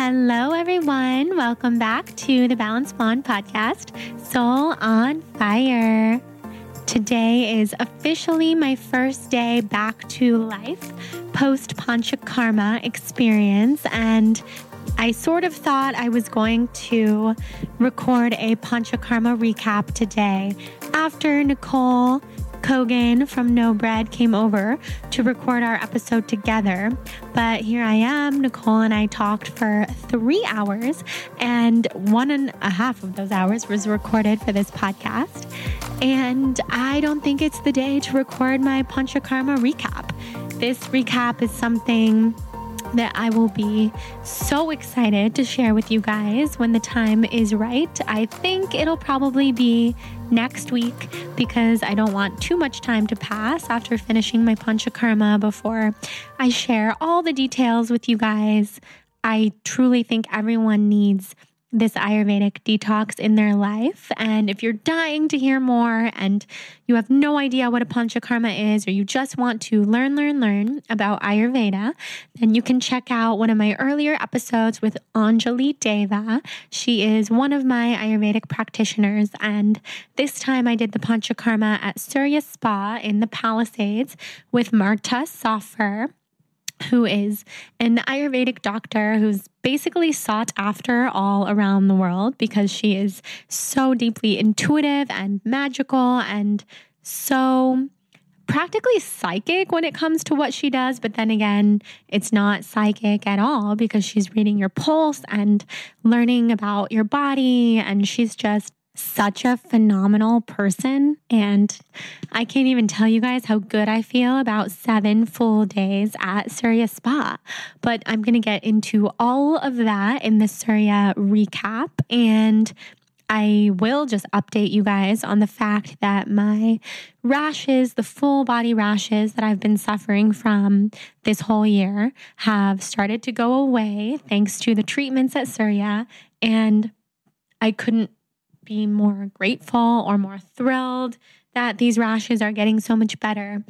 Hello, everyone. Welcome back to the Balance Blonde podcast, Soul on Fire. Today is officially my first day back to life post Panchakarma experience, and I sort of thought I was going to record a Panchakarma recap today after Nicole Cogan from No Bread came over to record our episode together. But here I am. Nicole and I talked for three hours, and one and a half of those hours was recorded for this podcast. And I don't think it's the day to record my Panchakarma recap. This recap is something that I will be so excited to share with you guys when the time is right. I think it'll probably be next week because I don't want too much time to pass after finishing my Panchakarma before I share all the details with you guys. I truly think everyone needs this Ayurvedic detox in their life. And if you're dying to hear more and you have no idea what a panchakarma is, or you just want to learn, learn, learn about Ayurveda, then you can check out one of my earlier episodes with Anjali Deva. She is one of my Ayurvedic practitioners. And this time I did the panchakarma at Surya Spa in the Palisades with Marta Soffer who is an Ayurvedic doctor who's basically sought after all around the world because she is so deeply intuitive and magical and so practically psychic when it comes to what she does. But then again, it's not psychic at all because she's reading your pulse and learning about your body. And she's just such a phenomenal person. And I can't even tell you guys how good I feel about seven full days at Surya Spa. But I'm going to get into all of that in the Surya recap. And I will just update you guys on the fact that my rashes, the full body rashes that I've been suffering from this whole year, have started to go away thanks to the treatments at Surya. And I couldn't be more grateful or more thrilled that these rashes are getting so much better.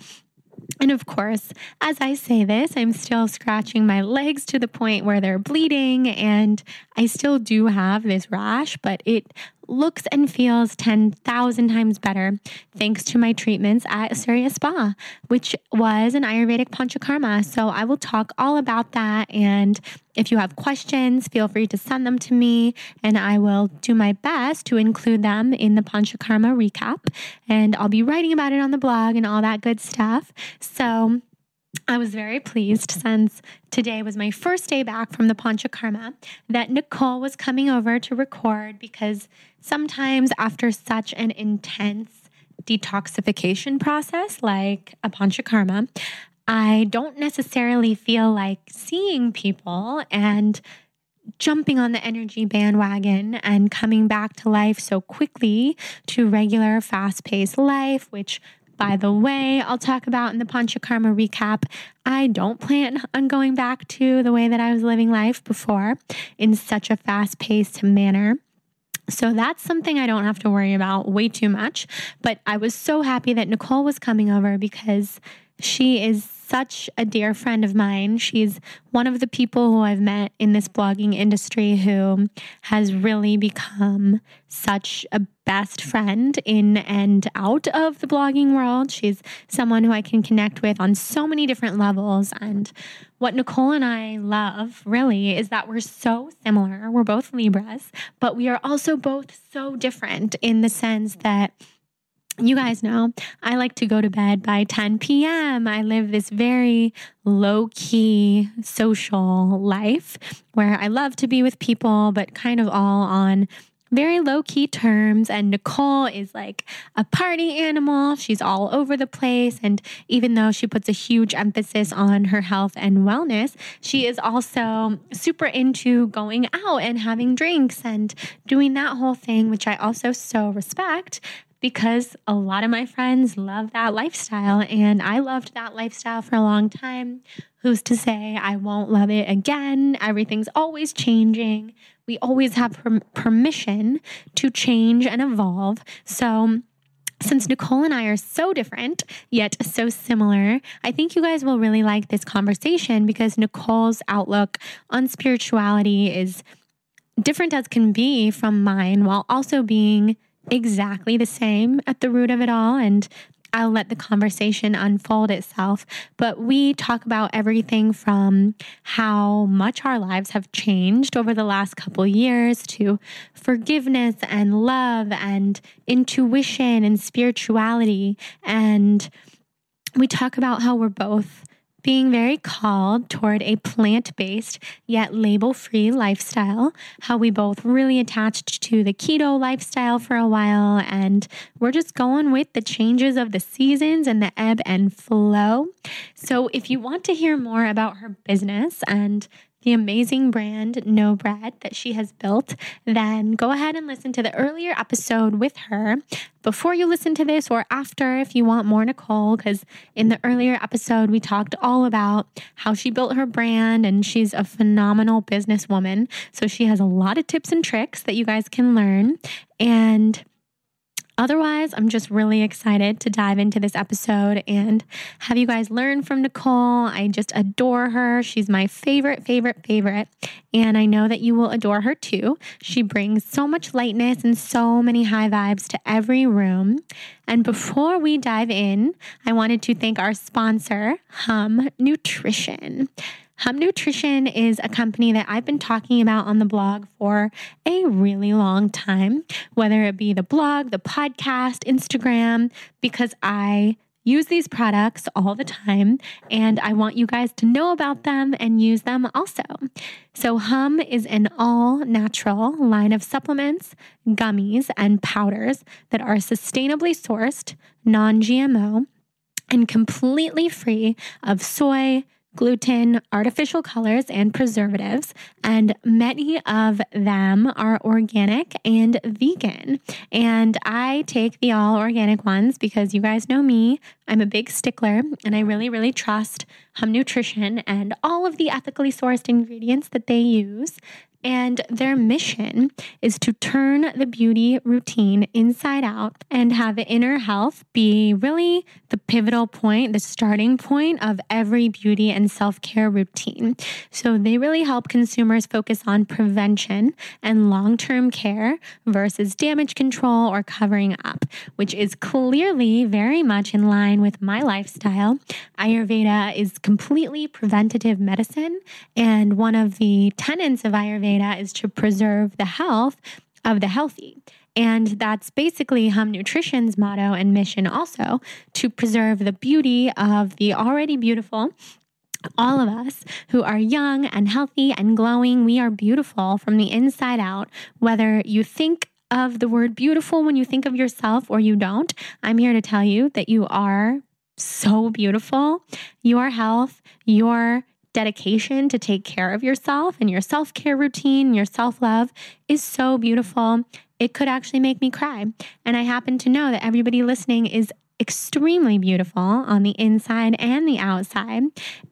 And of course, as I say this, I'm still scratching my legs to the point where they're bleeding, and I still do have this rash, but it looks and feels 10,000 times better thanks to my treatments at Surya Spa, which was an Ayurvedic Panchakarma. So I will talk all about that. And if you have questions, feel free to send them to me, and I will do my best to include them in the Panchakarma recap. And I'll be writing about it on the blog and all that good stuff. So I was very pleased since today was my first day back from the Panchakarma that Nicole was coming over to record because sometimes after such an intense detoxification process like a Panchakarma, I don't necessarily feel like seeing people and jumping on the energy bandwagon and coming back to life so quickly to regular fast paced life, which by the way, I'll talk about in the Panchakarma recap. I don't plan on going back to the way that I was living life before in such a fast paced manner. So that's something I don't have to worry about way too much. But I was so happy that Nicole was coming over because She is such a dear friend of mine. She's one of the people who I've met in this blogging industry who has really become such a best friend in and out of the blogging world. She's someone who I can connect with on so many different levels. And what Nicole and I love really is that we're so similar. We're both Libras, but we are also both so different in the sense that you guys know I like to go to bed by 10 p.m. I live this very low key social life where I love to be with people, but kind of all on very low key terms. And Nicole is like a party animal. She's all over the place. And even though she puts a huge emphasis on her health and wellness, she is also super into going out and having drinks and doing that whole thing, which I also so respect because a lot of my friends love that lifestyle and I loved that lifestyle for a long time. Who's to say I won't love it again? Everything's always changing. We always have per- permission to change and evolve. So, since Nicole and I are so different, yet so similar, I think you guys will really like this conversation because Nicole's outlook on spirituality is different as can be from mine while also being exactly the same at the root of it all. And I'll let the conversation unfold itself. But we talk about everything from how much our lives have changed over the last couple years to forgiveness and love and intuition and spirituality. And we talk about how we're both being very called toward a plant based yet label free lifestyle, how we both really attached to the keto lifestyle for a while, and we're just going with the changes of the seasons and the ebb and flow. So, if you want to hear more about her business and the amazing brand No Bread that she has built, then go ahead and listen to the earlier episode with her before you listen to this or after if you want more Nicole, because in the earlier episode, we talked all about how she built her brand and she's a phenomenal businesswoman. So she has a lot of tips and tricks that you guys can learn. And Otherwise, I'm just really excited to dive into this episode and have you guys learn from Nicole. I just adore her. She's my favorite, favorite, favorite. And I know that you will adore her too. She brings so much lightness and so many high vibes to every room. And before we dive in, I wanted to thank our sponsor, Hum Nutrition. Hum Nutrition is a company that I've been talking about on the blog for a really long time, whether it be the blog, the podcast, Instagram, because I use these products all the time and I want you guys to know about them and use them also. So, Hum is an all natural line of supplements, gummies, and powders that are sustainably sourced, non GMO, and completely free of soy gluten, artificial colors, and preservatives, and many of them are organic and vegan. And I take the all organic ones because you guys know me. I'm a big stickler and I really, really trust Hum Nutrition and all of the ethically sourced ingredients that they use. And their mission is to turn the beauty routine inside out and have inner health be really the pivotal point, the starting point of every beauty and self care routine. So they really help consumers focus on prevention and long term care versus damage control or covering up, which is clearly very much in line with my lifestyle. Ayurveda is completely preventative medicine. And one of the tenets of Ayurveda Ayurveda is to preserve the health of the healthy. And that's basically Hum Nutrition's motto and mission also to preserve the beauty of the already beautiful all of us who are young and healthy and glowing, we are beautiful from the inside out. Whether you think of the word beautiful when you think of yourself or you don't, I'm here to tell you that you are so beautiful. Your health, your dedication to take care of yourself and your self care routine, your self love is so beautiful. It could actually make me cry. And I happen to know that everybody listening is extremely beautiful on the inside and the outside.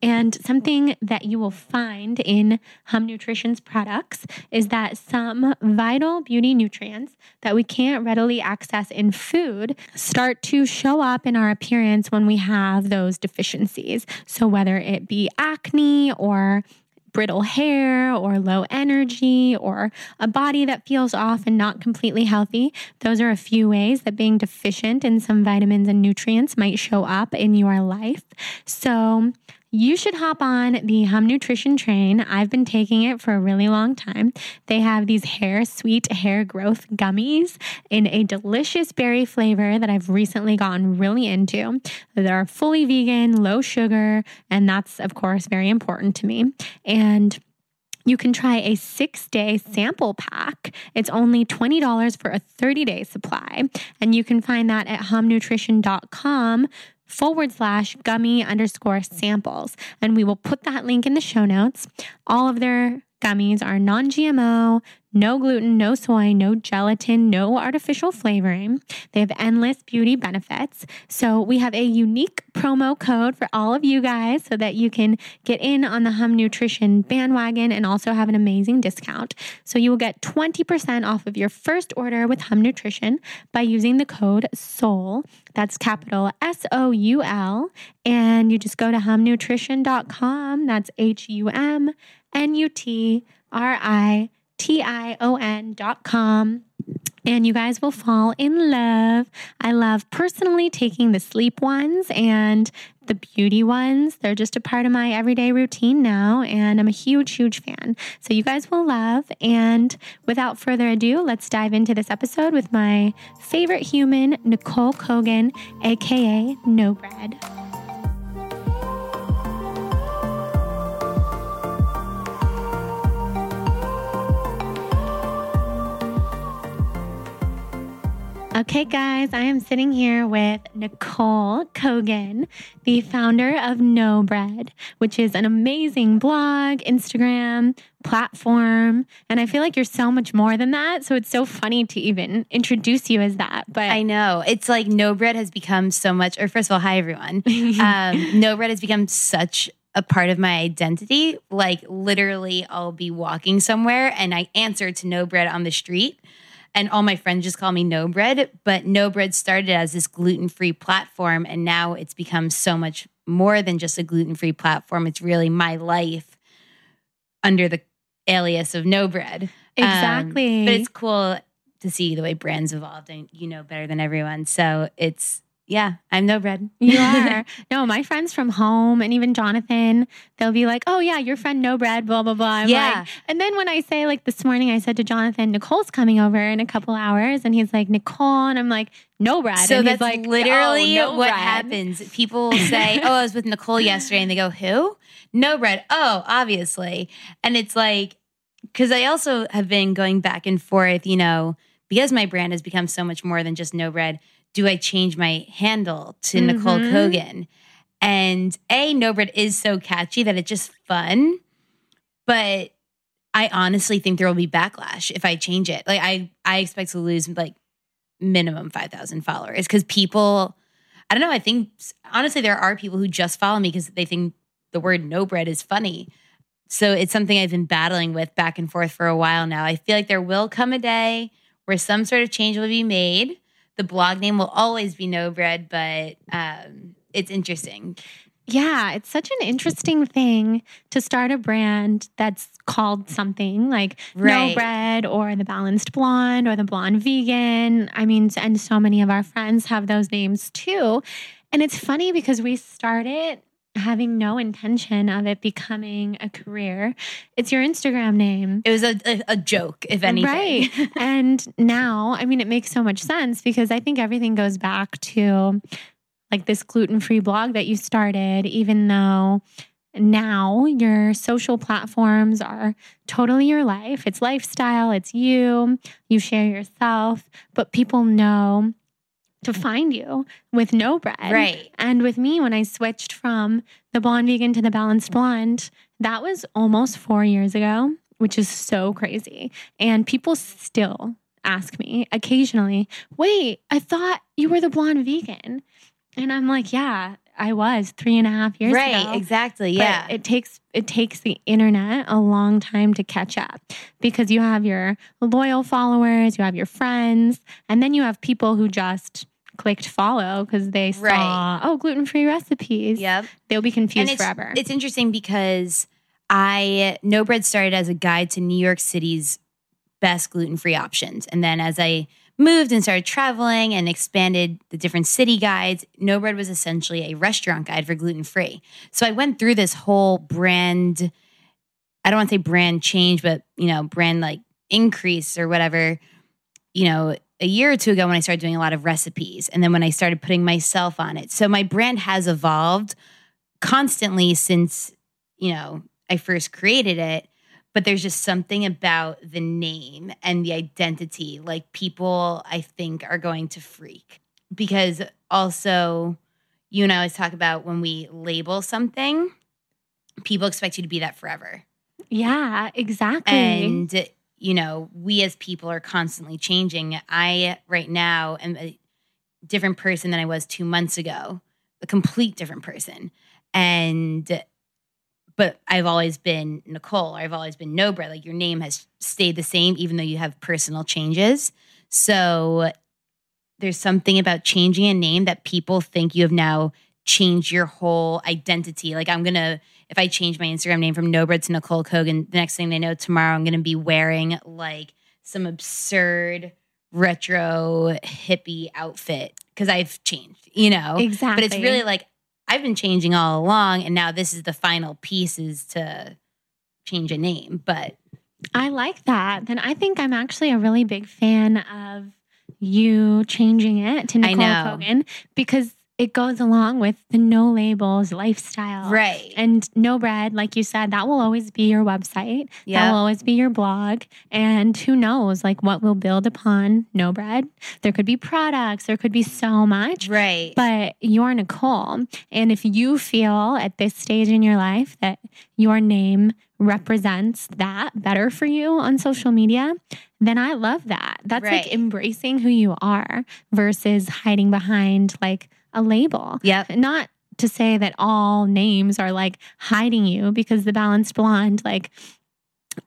And something that you will find in Hum Nutrition's products is that some vital beauty nutrients that we can't readily access in food start to show up in our appearance when we have those deficiencies. So, whether it be acne or brittle hair or low energy or a body that feels off and not completely healthy, those are a few ways that being deficient in some vitamins and nutrients might show up in your life. So, you should hop on the Hum Nutrition train. I've been taking it for a really long time. They have these hair sweet hair growth gummies in a delicious berry flavor that I've recently gotten really into. They're fully vegan, low sugar, and that's, of course, very important to me. And you can try a six day sample pack. It's only $20 for a 30 day supply. And you can find that at humnutrition.com forward slash gummy underscore samples. And we will put that link in the show notes. All of their gummies are non GMO, no gluten, no soy, no gelatin, no artificial flavoring. They have endless beauty benefits. So we have a unique promo code for all of you guys so that you can get in on the Hum Nutrition bandwagon and also have an amazing discount. So you will get 20% off of your first order with Hum Nutrition by using the code SOUL. That's capital S O U L. And you just go to humnutrition.com. That's H U M N U T R I T I O N dot com. And you guys will fall in love. I love personally taking the sleep ones and the beauty ones. They're just a part of my everyday routine now, and I'm a huge, huge fan. So you guys will love. And without further ado, let's dive into this episode with my favorite human, Nicole Cogan, aka No Bread. Okay, guys, I am sitting here with Nicole Cogan, the founder of No Bread, which is an amazing blog, Instagram platform. And I feel like you're so much more than that. So it's so funny to even introduce you as that. But I know it's like No Bread has become so much, or first of all, hi, everyone. um, no Bread has become such a part of my identity. Like literally, I'll be walking somewhere and I answer to No Bread on the street and all my friends just call me No Bread. But No Bread started as this gluten free platform, and now it's become so much more than just a gluten free platform. It's really my life under the alias of No Bread. Um, exactly. Um, but it's cool to see the way brands evolved, and you know better than everyone. So it's yeah, I'm no bread. You are. no, my friends from home and even Jonathan, they'll be like, oh, yeah, your friend no bread, blah, blah, blah. I'm yeah. Like, and then when I say, like, this morning, I said to Jonathan, Nicole's coming over in a couple hours. And he's like, Nicole. And I'm like, no bread. So and that's like, oh, literally oh, no what bread. happens. People say, oh, I was with Nicole yesterday. And they go, who? No bread. Oh, obviously. And it's like, because I also have been going back and forth, you know, because my brand has become so much more than just no bread do I change my handle to mm-hmm. Nicole Cogan? And A, No Bread is so catchy that it's just fun. But I honestly think there will be backlash if I change it. Like I I expect to lose like minimum 5,000 followers cuz people I don't know, I think honestly there are people who just follow me cuz they think the word no bread is funny. So it's something I've been battling with back and forth for a while now. I feel like there will come a day where some sort of change will be made the blog name will always be No Bread, but um, it's interesting. Yeah, it's such an interesting thing to start a brand that's called something like right. No Bread or the Balanced Blonde or the Blonde Vegan. I mean, and so many of our friends have those names too. And it's funny because we started having no intention of it becoming a career. It's your Instagram name. It was a, a, a, joke, if anything. Right. and now, I mean, it makes so much sense because I think everything goes back to like this gluten free blog that you started, even though now your social platforms are totally your life. It's lifestyle, it's you, you share yourself, but people know to find you with no bread. Right. And with me, when I switched from the blonde vegan to the balanced blonde, that was almost four years ago, which is so crazy. And people still ask me occasionally, wait, I thought you were the blonde vegan. And I'm like, yeah, I was three and a half years right, ago. exactly. But Yeah. it takes it takes the internet a long time to catch up because you have your loyal followers, you have your friends, and then you have people who just clicked follow because they saw Right. oh gluten free recipes. yep. They'll be confused it's, forever. It's interesting because I No Bread started as a guide to New York City's best gluten free options. And then as I moved and started traveling and expanded the different city guides, No Bread was essentially a restaurant guide for gluten free. So I went through this whole brand, I don't want to say brand change, but you know, brand like increase or whatever, you know, a year or two ago when I started doing a lot of recipes and then when I started putting myself on it. So my brand has evolved constantly since, you know, I first created it. But there's just something about the name and the identity. Like people, I think, are going to freak because also, you and I always talk about when we label something, people expect you to be that forever. yeah, exactly. And, you know, we as people are constantly changing. I, right now, am a different person than I was two months ago, a complete different person. And, but I've always been Nicole, I've always been No Bread. Like your name has stayed the same, even though you have personal changes. So there's something about changing a name that people think you have now changed your whole identity. Like I'm gonna, if I change my Instagram name from No Bread to Nicole Cogan, the next thing they know tomorrow, I'm gonna be wearing like some absurd retro hippie outfit because I've changed, you know. exactly. But it's really like I've been changing all along, and now this is the final pieces to change a name. But I like that. Then I think I'm actually a really big fan of you changing it to Nicole. Cogan because it goes along with the no labels lifestyle. right, And no bread, like you said, that will always be your website. That will always be your blog. And who knows, like what will build upon no bread? There could be products, there could be so much. right, But you're Nicole. And if you feel at this stage in your life that your name represents that better for you on social media, then I love that. That's Right. like embracing who you are versus hiding behind like a label. yep, Not to say that all names are like hiding you because the balanced blonde, like,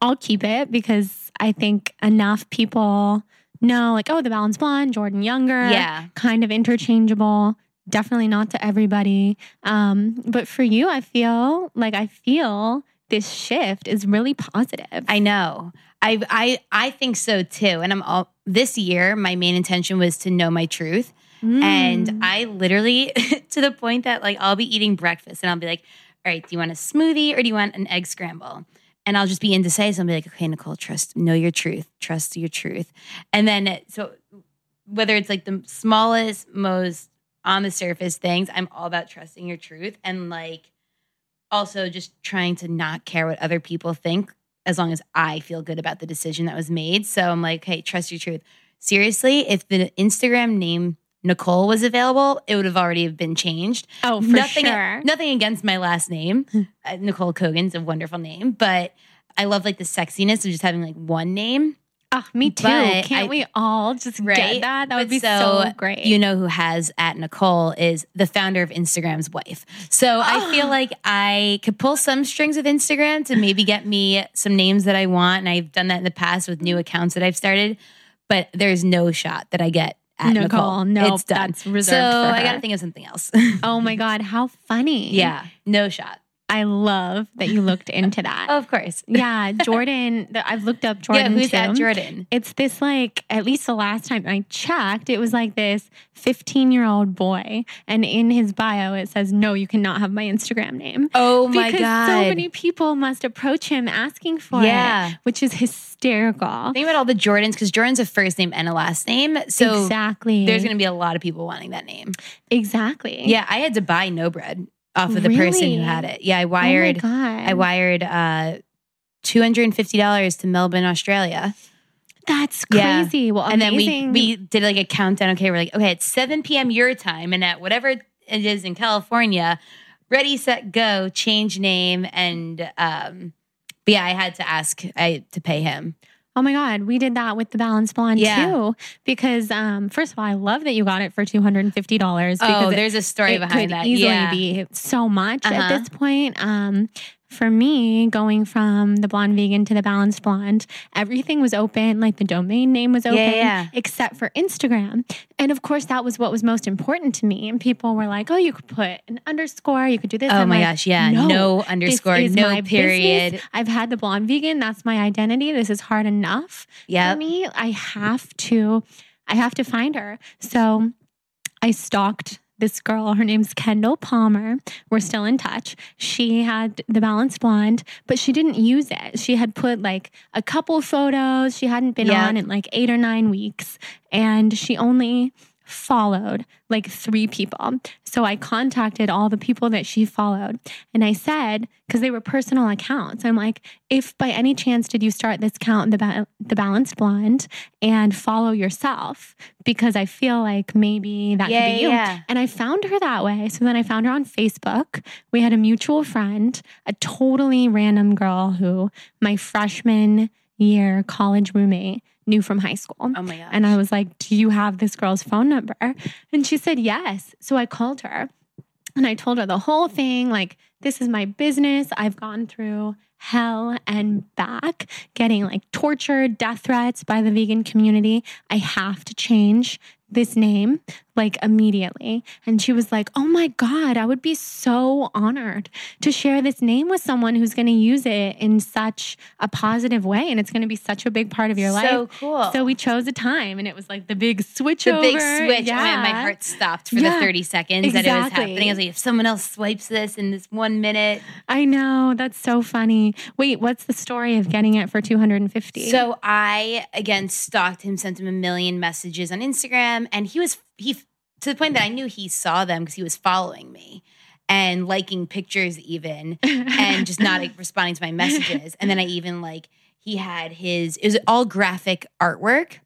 I'll keep it because I think enough people know, like, oh, the balanced blonde, Jordan Younger yeah, kind of interchangeable. Definitely not to everybody. Um, but for you, I feel like I feel this shift is really positive. I know. I I I think so too. And I'm all this year. My main intention was to know my truth. Mm. And I literally, to the point that like I'll be eating breakfast and I'll be like, all right, do you want a smoothie or do you want an egg scramble? And I'll just be indecisive. I'll be like, okay, Nicole, trust, know your truth, trust your truth. And then, so whether it's like the smallest, most on the surface things, I'm all about trusting your truth and like also just trying to not care what other people think as long as I feel good about the decision that was made. So I'm like, hey, trust your truth. Seriously, if the Instagram name Nicole was available, it would have already have been changed. oh, for nothing, sure. nothing against my last name. Hmm. Uh, Nicole Cogan's a wonderful name, but I love like the sexiness of just having like one name. Oh, me too. But Can't I- we all just Right? get that? That would But be so, great. You know who has at Nicole is the founder of Instagram's wife. So I feel like I could pull some strings with Instagram to maybe get me some names that I want. And I've done that in the past with new mm. accounts that I've started. But there's no shot that I get at Nicole, Nicole. nope, it's done. that's reserved So for I got to think of something else. oh my God, how funny. yeah, no shot. I love that you looked into that. oh, Of course. Yeah, Jordan, the, I've looked up Jordan yeah, who's too. at Jordan? It's this like at least the last time I checked, it was like this 15 year old boy, and in his bio it says, "No, you cannot have my Instagram name." Oh my because god! so many people must approach him asking for Yeah. it, which is hysterical. Think about all the Jordans because Jordan's a first name and a last name. So exactly, there's going to be a lot of people wanting that name. exactly. Yeah, I had to buy No Bread off of the person who had it. Yeah, I Oh my wired. God. I wired uh, two hundred and fifty dollars to Melbourne, Australia, That's Yeah. crazy. Well, and then we we did like a countdown. Okay, we're like, okay, it's seven p.m. your time, and at whatever it is in California, ready, set, go, change name, and um, but yeah, I had to ask I to pay him. Oh my God, we did that with the Balance Blonde Yeah. too. Because um, first of all, I love that you got it for two hundred and fifty dollars. Oh, there's a story behind could that. easily yeah. be so much Uh-huh. at this point. Um, for me, going from the blonde vegan to the balanced blonde, everything was open. Like the domain name was open, yeah. except for Instagram. And of course, that was what was most important to me. And people were like, "Oh, you could put an underscore. You could do this." Oh I'm my like, gosh, yeah. no, No, underscore, no period. business. I've had the blonde vegan. That's my identity. This is hard enough for me. I have to, I have to find her. So I stalked this girl. Her name's Kendall Palmer. We're still in touch. She had the balanced blonde, but she didn't use it. She had put like a couple photos. She hadn't been Yeah. on in like eight or nine weeks, and she only followed like three people. So I contacted all the people that she followed and I said, because they were personal accounts, I'm like, if by any chance did you start this account, the, ba- the Balanced Blonde, and follow yourself, because I feel like maybe that Yeah, could be you. yeah. And I found her that way. So then I found her on Facebook. We had a mutual friend, a totally random girl who my freshman year college roommate knew from high school. Oh my gosh. And I was like, Do you have this girl's phone number? And she said, Yes. So I called her and I told her the whole thing like, this is my business. I've gone through hell and back, getting like tortured, death threats by the vegan community. I have to change this name like immediately. And she was like, Oh my God, I would be so honored to share this name with someone who's going to use it in such a positive way. And it's going to be such a big part of your so life. So cool. So we chose a time and it was like the big switch the big switch. Oh, yeah. Oh, my heart stopped for Yeah, the 30 seconds that it was happening. I was like, if someone else swipes this in this one minute. I know. That's so funny. Wait, what's the story of getting it for 250? So I again stalked him, sent him a million messages on Instagram, and he was he to the point that I knew he saw them because he was following me and liking pictures even and just not like, responding to my messages. And then I even like he had his it was all graphic artwork.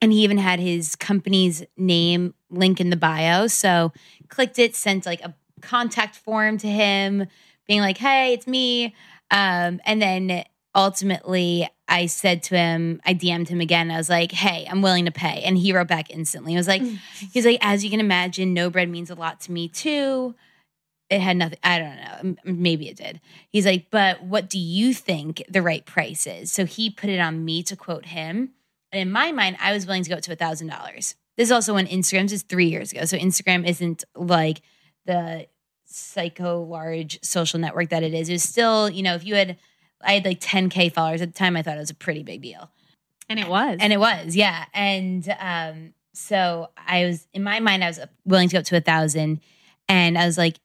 And he even had his company's name link in the bio. So clicked it, sent like a contact form to him, being like, hey, it's me. Um, and then ultimately I said to him, I DM'd him again. I was like, hey, I'm willing to pay. And he wrote back instantly. I was like, he's like, as you can imagine, no bread means a lot to me too. It had nothing, I don't know. Maybe it did. He's like, but what do you think the right price is? So he put it on me to quote him. And in my mind, I was willing to go up to a thousand dollars. This is also when Instagram this is three years ago. So Instagram isn't like the psycho large social network that it is. It was still, you know, if you had I had like 10K followers at the time, I thought it was a pretty big deal. and it was. And it was, yeah. And um, so I was in my mind, I was willing to go up to a thousand. And I was like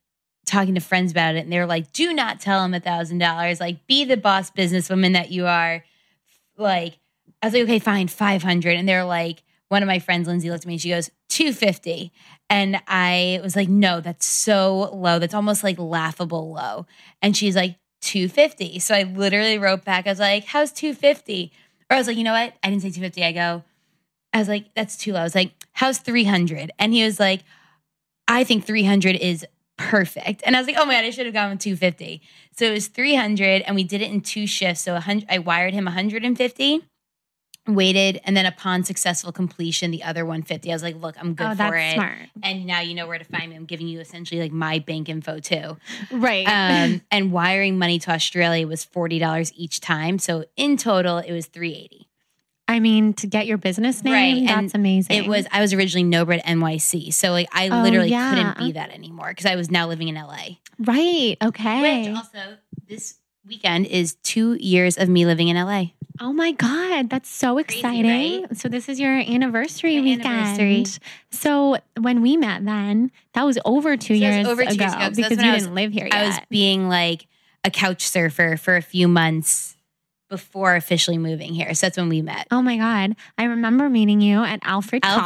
talking to friends about it, and they were like, do not tell him a thousand dollars. Like, be the boss businesswoman that you are. Like, I was like, okay, fine, 500. And they're like, one of my friends, Lindsay, looked at me and she goes, 250. And I was like, no, that's so low. That's almost like laughable low. And she's like, 250. So I literally wrote back, I was like, how's 250? Or I was like, you know what? I didn't say 250. I go, I was like, that's too low. I was like, how's 300? And he was like, I think 300 is perfect. And I was like, oh my God, I should have gone with 250. So it was 300 and we did it in two shifts. So 100, I wired him 150, waited, and then upon successful completion, the other 150. I was like, look, I'm good oh, for it. smart. And now you know where to find me. I'm giving you essentially like my bank info too. Right. Um, and wiring money to Australia was $40 each time. So in total, it was 380 I mean, to get your business name, Right, and that's amazing. It was I was originally No Bread NYC, so like I Oh, literally yeah. couldn't be that anymore because I was now living in LA. right. Okay. Which also this weekend is two years of me living in LA. Oh my God. That's so Crazy, exciting. right? So, this is your anniversary My weekend. anniversary. So, when we met then, that was over two So years over two ago years ago, because you I was- didn't live here yet. I was being like a couch surfer for a few months before officially moving here. So that's when we met. Oh my God. I remember meeting you at Alfred, Coffee.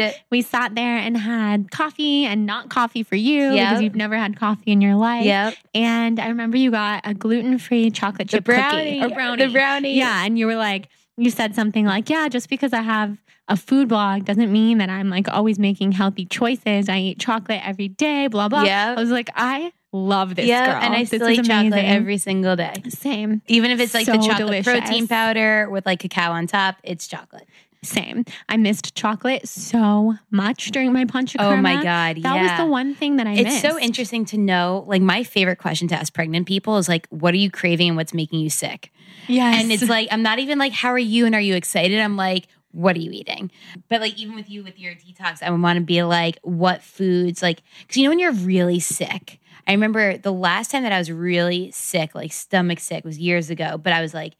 Alfred. We sat there and had coffee and not coffee for you Yep. because you've never had coffee in your life. Yep. And I remember you got a gluten free chocolate The chip cookie brownie. or brownie. The brownie. Yeah. And you were like, you said something like, yeah, just because I have a food blog doesn't mean that I'm like always making healthy choices. I eat chocolate every day, blah, blah. Yeah. I was like, I love this yeah, girl. and I This still eat chocolate every single day. Same. Even if it's like the chocolate delicious. protein powder with like cacao on top, it's chocolate. Same. I missed chocolate so much during my punch. Oh my God, That was the one thing that I It's missed. so interesting to know. Like my favorite question to ask pregnant people is like, what are you craving and what's making you sick? Yes. And it's like, I'm not even like, how are you and are you excited? I'm like, what are you eating? But like, even with you with your detox, I want to be like, what foods, like, because you know, when you're really sick, I remember the last time that I was really sick, like stomach sick, was years ago, but I was like,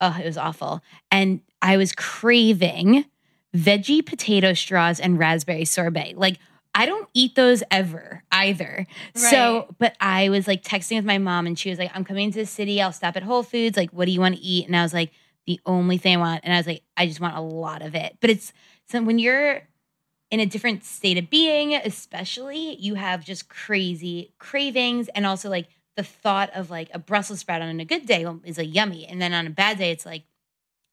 oh, it was awful. And I was craving veggie potato straws and raspberry sorbet. Like, I don't eat those ever either. So, but I was like texting with my mom and she was like, I'm coming to the city. I'll stop at Whole Foods. Like, what do you want to eat? And I was like, the only thing I want. And I was like, I just want a lot of it. But it's so when you're in a different state of being, especially, you have just crazy cravings and also like the thought of like a Brussels sprout on a good day is like yummy. And then on a bad day, it's like,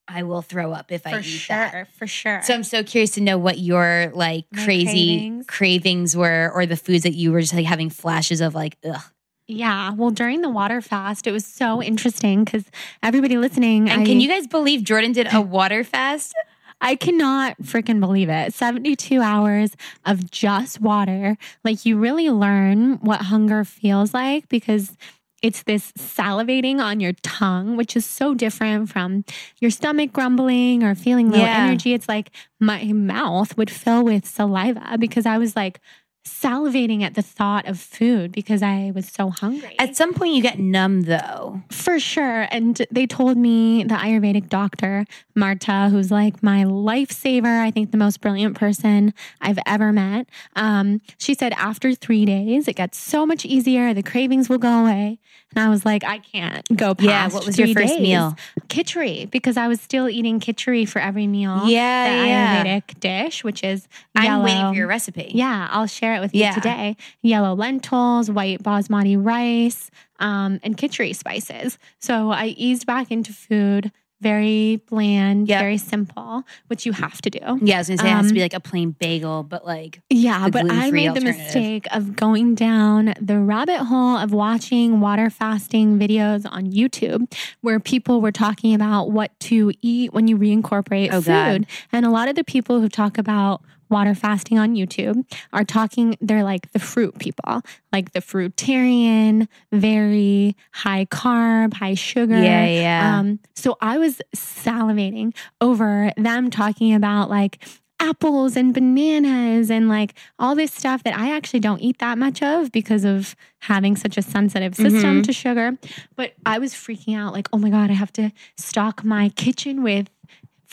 I will throw up if I eat sure. that. For sure. So I'm so curious to know what your like My crazy cravings. cravings. were, or the foods that you were just like having flashes of, like ugh. yeah. Well, during the water fast, it was so interesting because everybody listening. And I, can you guys believe Jordan did a water fast? I cannot freaking believe it. 72 hours of just water. Like you really learn what hunger feels like because it's this salivating on your tongue, which is so different from your stomach grumbling or feeling low Yeah. energy. It's like my mouth would fill with saliva because I was like salivating at the thought of food because I was so hungry. At some point, you get numb though. For sure. And they told me the Ayurvedic doctor, Marta, who's like my lifesaver, I think the most brilliant person I've ever met. Um, she said after three days, it gets so much easier. The cravings will go away. And I was like, I can't go past. Yeah. What was your first days. meal? Khichdi, because I was still eating khichdi for every meal. Yeah, the yeah. Ayurvedic dish, which is I'm waiting for your recipe. Yeah, I'll share it with Yeah. you today. Yellow lentils, white basmati rice, um, and khichdi spices. So I eased back into food, very bland, Yep. very simple, which you have to do. Yeah, I was gonna say it has to Um, be like a plain bagel, but like Yeah, but I made the mistake of going down the rabbit hole of watching water fasting videos on YouTube where people were talking about what to eat when you reincorporate Oh, food. God. And a lot of the people who talk about water fasting on YouTube are talking, they're like the fruit people, like the fruitarian, very high carb, high sugar. Yeah, yeah. Um, so I was salivating over them talking about like apples and bananas and like all this stuff that I actually don't eat that much of because of having such a sensitive system Mhm. to sugar. But I was freaking out like, oh my God, I have to stock my kitchen with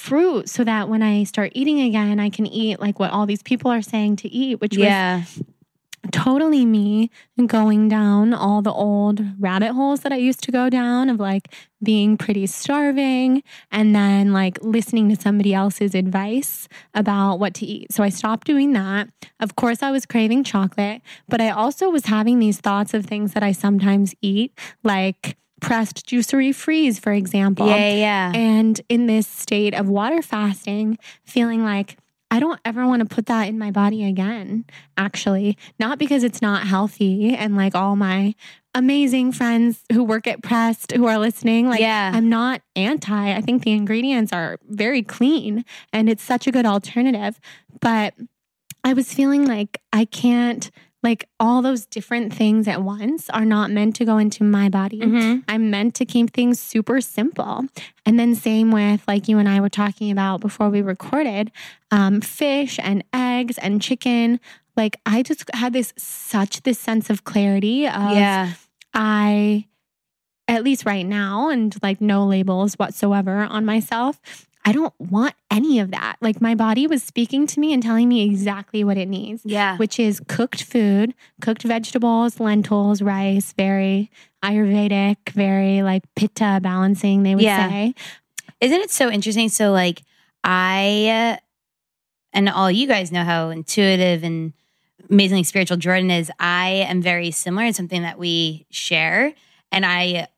fruit so that when I start eating again, I can eat like what all these people are saying to eat, which was totally me going down all the old rabbit holes that I used to go down of like being pretty starving and then like listening to somebody else's advice about what to eat. So I stopped doing that. Of course, I was craving chocolate, but I also was having these thoughts of things that I sometimes eat, like pressed juicery freeze, for example. Yeah, yeah. And in this state of water fasting, feeling like I don't ever want to put that in my body again, actually. Not because it's not healthy and like all my amazing friends who work at Pressed who are listening, like Yeah. I'm not anti. I think the ingredients are very clean and it's such a good alternative. But I was feeling like I can't like all those different things at once are not meant to go into my body. Mhm. I'm meant to keep things super simple. And then, same with like you and I were talking about before we recorded um, fish and eggs and chicken. Like, I just had this such this sense of clarity of Yeah. I, at least right now, and like no labels whatsoever on myself, I don't want any of that. Like, my body was speaking to me and telling me exactly what it needs Yeah. which is cooked food, cooked vegetables, lentils, rice, very Ayurvedic, very like pitta balancing, they would Yeah. say. Isn't it so interesting? So, like, I uh, and all you guys know how intuitive and amazingly spiritual Jordan is. I am very similar. It's something that we share, and I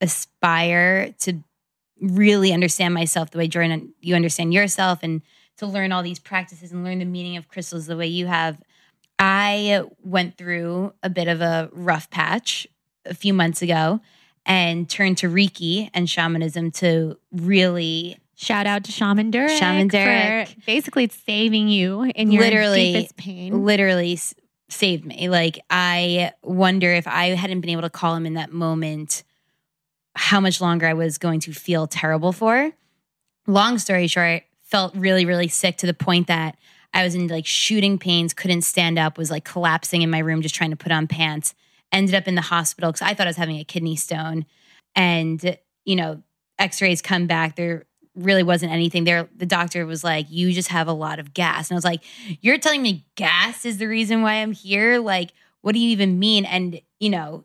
aspire to really understand myself the way Jordan you understand yourself, and to learn all these practices and learn the meaning of crystals the way you have. I went through a bit of a rough patch a few months ago and turned to Reiki and shamanism to really Shout out to Shaman Durek. Shaman Durek. For basically it's saving you in your Literally, deepest pain. literally saved me. Like I wonder if I hadn't been able to call him in that moment, how much longer I was going to feel terrible for. Long story short, felt really, really sick to the point that I was in like shooting pains, couldn't stand up, was like collapsing in my room, just trying to put on pants. Ended up in the hospital because I thought I was having a kidney stone. And, you know, x-rays come back. There really wasn't anything there. The doctor was like, you just have a lot of gas. And I was like, you're telling me gas is the reason why I'm here? Like, what do you even mean? And, you know,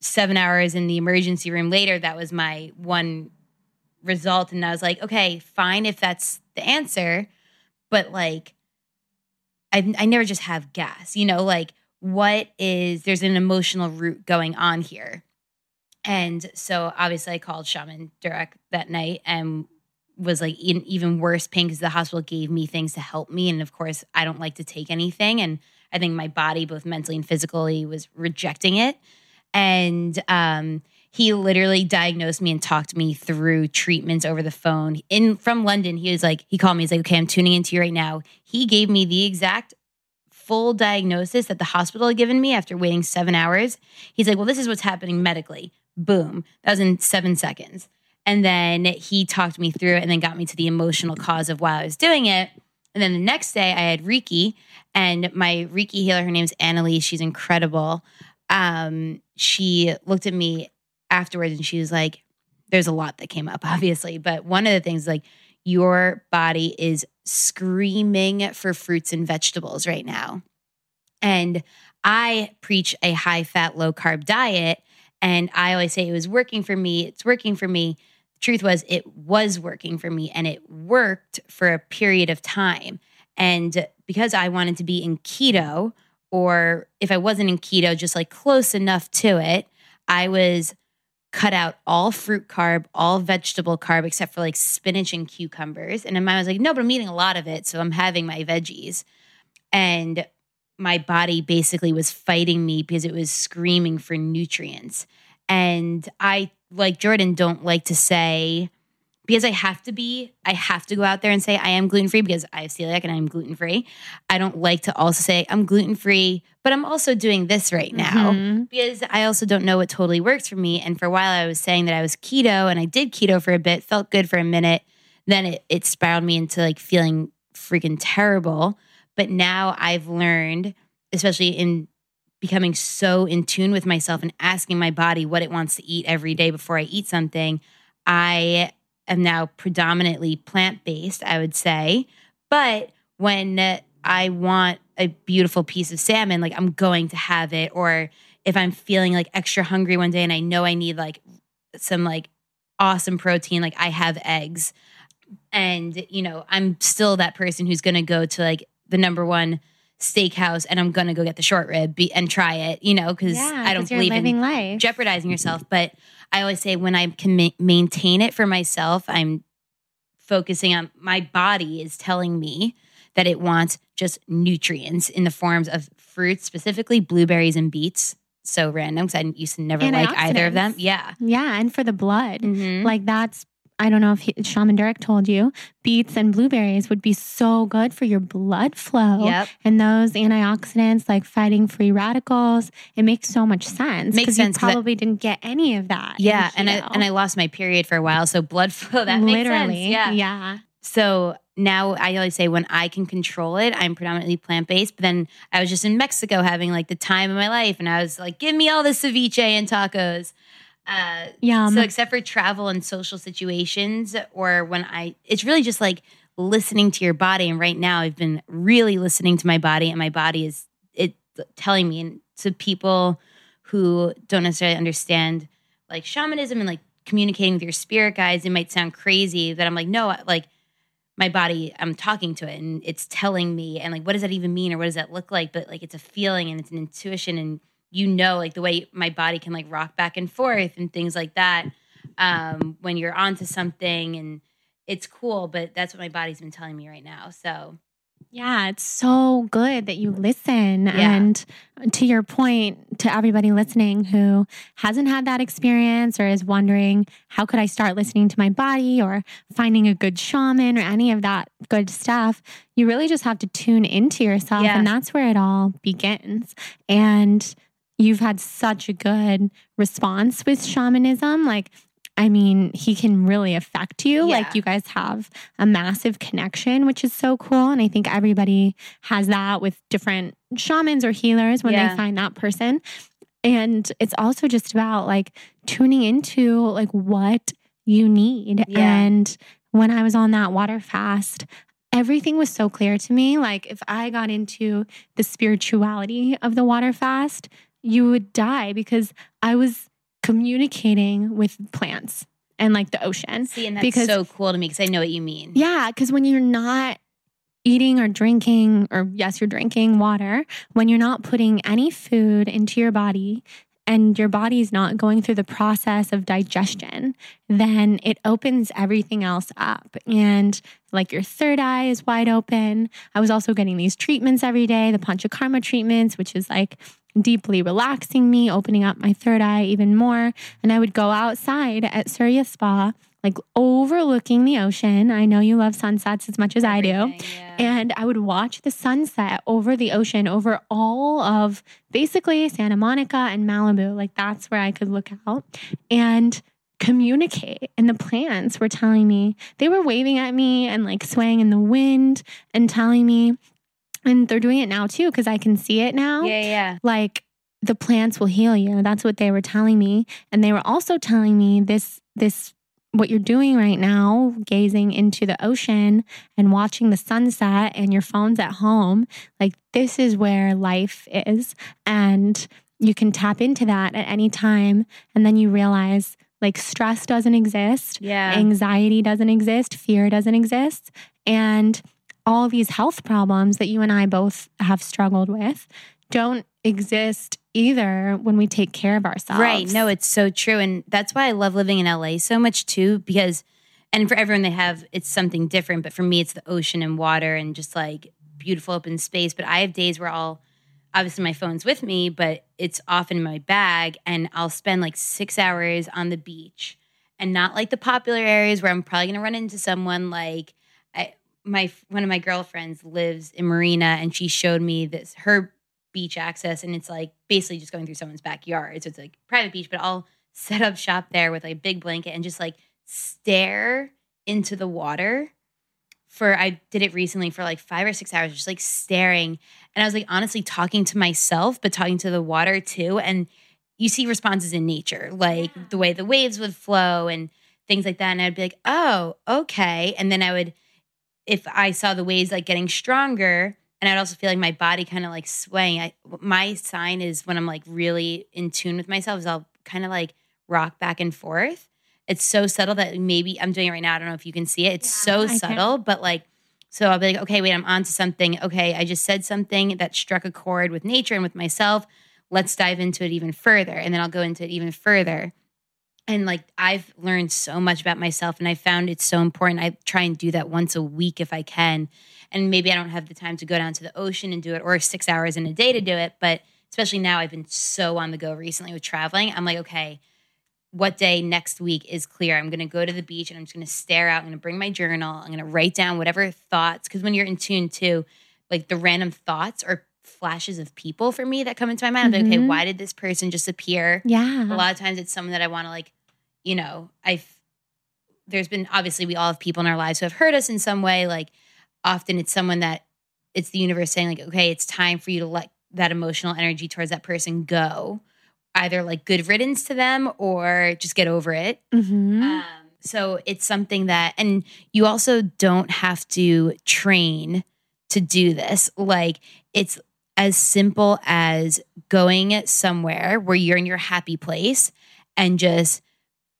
seven hours in the emergency room later, that was my one result. And I was like, okay, fine if that's the answer. But like, I, I never just have gas, you know, like, what is, there's an emotional root going on here. And so obviously I called Shaman Durek that night and was like in even worse pain because the hospital gave me things to help me. And of course, I don't like to take anything. And I think my body, both mentally and physically, was rejecting it. And um, he literally diagnosed me and talked me through treatments over the phone. In from London, he was like, he called me. He's like, okay, I'm tuning into you right now. He gave me the exact full diagnosis that the hospital had given me after waiting seven hours. He's like, well, this is what's happening medically. Boom. That was in seven seconds. And then he talked me through it and then got me to the emotional cause of why I was doing it. And then the next day I had Reiki and my Reiki healer, her name's Annalise. She's incredible. Um, she looked at me afterwards and she was like, there's a lot that came up, obviously. But one of the things like your body is screaming for fruits and vegetables right now. And I preach a high fat, low carb diet. And I always say it was working for me. It's working for me. The truth was, it was working for me and it worked for a period of time. And because I wanted to be in keto, or if I wasn't in keto, just like close enough to it, I was cut out all fruit carb, all vegetable carb, except for like spinach and cucumbers. And mine was like, no, but I'm eating a lot of it. So I'm having my veggies. And my body basically was fighting me because it was screaming for nutrients. And I, like Jordan, don't like to say, because I have to be, I have to go out there and say I am gluten free because I have celiac and I'm gluten free. I don't like to also say I'm gluten free, but I'm also doing this right now Mhm. because I also don't know what totally works for me. And for a while, I was saying that I was keto and I did keto for a bit, felt good for a minute. Then it, it spiraled me into like feeling freaking terrible. But now I've learned, especially in becoming so in tune with myself and asking my body what it wants to eat every day before I eat something, I am now predominantly plant based, I would say. But when I want a beautiful piece of salmon, like I'm going to have it. Or if I'm feeling like extra hungry one day and I know I need like some like awesome protein, like I have eggs. And, you know, I'm still that person who's going to go to like the number one steakhouse and I'm going to go get the short rib be, and try it, you know, because Yeah, I don't believe in life. jeopardizing yourself. But I always say when I can ma- maintain it for myself, I'm focusing on my body is telling me that it wants just nutrients in the forms of fruits, specifically blueberries and beets. So random because I used to never like either of them. Yeah. Yeah, and for the blood. Mhm. Like that's I don't know if he, Shaman Durek told you, beets and blueberries would be so good for your blood flow. Yep. And those antioxidants, like fighting free radicals, it makes so much sense. Makes sense, You 'cause I- probably didn't get any of that. Yeah, and I and I lost my period for a while, so blood flow that makes literally, sense. Yeah, yeah. So now I always say when I can control it, I'm predominantly plant based. But then I was just in Mexico having like the time of my life, and I was like, "Give me all the ceviche and tacos." Uh, Yum. so except for travel and social situations, or when I, it's really just like listening to your body. And right now, I've been really listening to my body, and my body is it telling me. And to people who don't necessarily understand like shamanism and like communicating with your spirit guides, it might sound crazy. That I'm like, no, like my body, I'm talking to it, and it's telling me. And like, what does that even mean, or what does that look like? But like, it's a feeling and it's an intuition, and you know, like the way my body can like rock back and forth and things like that. Um, when you're onto something, and it's cool, but that's what my body's been telling me right now. So Yeah, it's so good that you listen. Yeah. And to your point, to everybody listening who hasn't had that experience or is wondering, how could I start listening to my body or finding a good shaman or any of that good stuff? You really just have to tune into yourself. Yeah. And that's where it all begins. And you've had such a good response with shamanism. Like, I mean, he can really affect you. Yeah. Like, you guys have a massive connection, which is so cool. And I think everybody has that with different shamans or healers when Yeah. they find that person. And it's also just about like tuning into like what you need. Yeah. And when I was on that water fast, everything was so clear to me. Like, if I got into the spirituality of the water fast, you would die because I was communicating with plants and like the ocean. See, and that's Because- so cool to me because I know what you mean. Yeah, because when you're not eating or drinking, or yes, you're drinking water, when you're not putting any food into your body and your body's not going through the process of digestion, then it opens everything else up. And like your third eye is wide open. I was also getting these treatments every day, the Panchakarma treatments, which is like deeply relaxing me, opening up my third eye even more. And I would go outside at Surya Spa, like overlooking the ocean. I know you love sunsets as much as I do. Yeah. And I would watch the sunset over the ocean, over all of basically Santa Monica and Malibu. Like that's where I could look out and communicate. And the plants were telling me, they were waving at me and like swaying in the wind and telling me, and they're doing it now too, because I can see it now. Yeah, yeah. like the plants will heal you. That's what they were telling me. And they were also telling me this this what you're doing right now gazing into the ocean and watching the sunset and your phone's at home like this is where life is. And you can tap into that at any time. And then you realize like stress doesn't exist. Yeah. anxiety doesn't exist, fear doesn't exist, and all these health problems that you and I both have struggled with don't exist either when we take care of ourselves. Right. No, it's so true. And that's why I love living in LA so much too, because, and for everyone they have, it's something different. But for me, it's the ocean and water and just like beautiful open space. But I have days where I'll, obviously my phone's with me, but it's often in my bag and I'll spend like six hours on the beach and not like the popular areas where I'm probably going to run into someone like, my one of my girlfriends lives in Marina and she showed me this her beach access and it's like basically just going through someone's backyard. So it's like private beach, but I'll set up shop there with like a big blanket and just like stare into the water for I did it recently for like 5 or 6 hours just like staring and I was like honestly talking to myself but talking to the water too and you see responses in nature like the way the waves would flow and things like that and I'd be like, "Oh, okay." And then I would if I saw the waves like getting stronger, and I'd also feel like my body kind of like swaying. I, my sign is when I'm like really in tune with myself, is I'll kind of like rock back and forth. It's so subtle that maybe I'm doing it right now. I don't know if you can see it. It's Yeah, so I can. subtle, but like, so I'll be like, okay, wait, I'm onto something. Okay, I just said something that struck a chord with nature and with myself. Let's dive into it even further. And then I'll go into it even further and like I've learned so much about myself and I found it's so important. I try and do that once a week if I can. And maybe I don't have the time to go down to the ocean and do it or 6 hours in a day to do it, but especially now I've been so on the go recently with traveling. I'm like, okay, what day next week is clear? I'm going to go to the beach and I'm just going to stare out. I'm going to bring my journal. I'm going to write down whatever thoughts cuz when you're in tune too, like the random thoughts or flashes of people for me that come into my mind. I'm like, okay, Mhm. why did this person just appear? Yeah. a lot of times it's someone that I want to like, you know, I've there's been obviously we all have people in our lives who have hurt us in some way. Like often it's someone that it's the universe saying, like, okay, it's time for you to let that emotional energy towards that person go. Either like good riddance to them or just get over it. Mhm. Um, so it's something that, and you also don't have to train to do this. Like it's as simple as going somewhere where you're in your happy place and just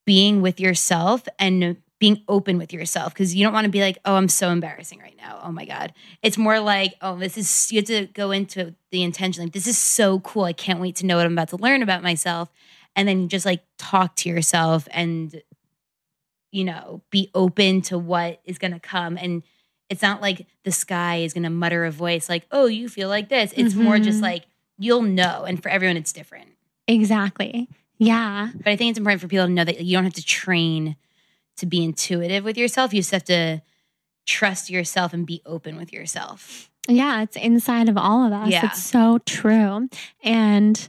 being with yourself and being open with yourself because you don't want to be like, oh, I'm so embarrassing right now. Oh my God. It's more like, oh, this is, you have to go into the intention like, this is so cool. I can't wait to know what I'm about to learn about myself. And then you just like talk to yourself and, you know, be open to what is going to come. And it's not like the sky is going to mutter a voice like, "Oh, you feel like this." It's more just Mhm. like you'll know, and for everyone, it's different. Exactly. Yeah. But I think it's important for people to know that you don't have to train to be intuitive with yourself. You just have to trust yourself and be open with yourself. Yeah, it's inside of all of us. Yeah. It's so true. And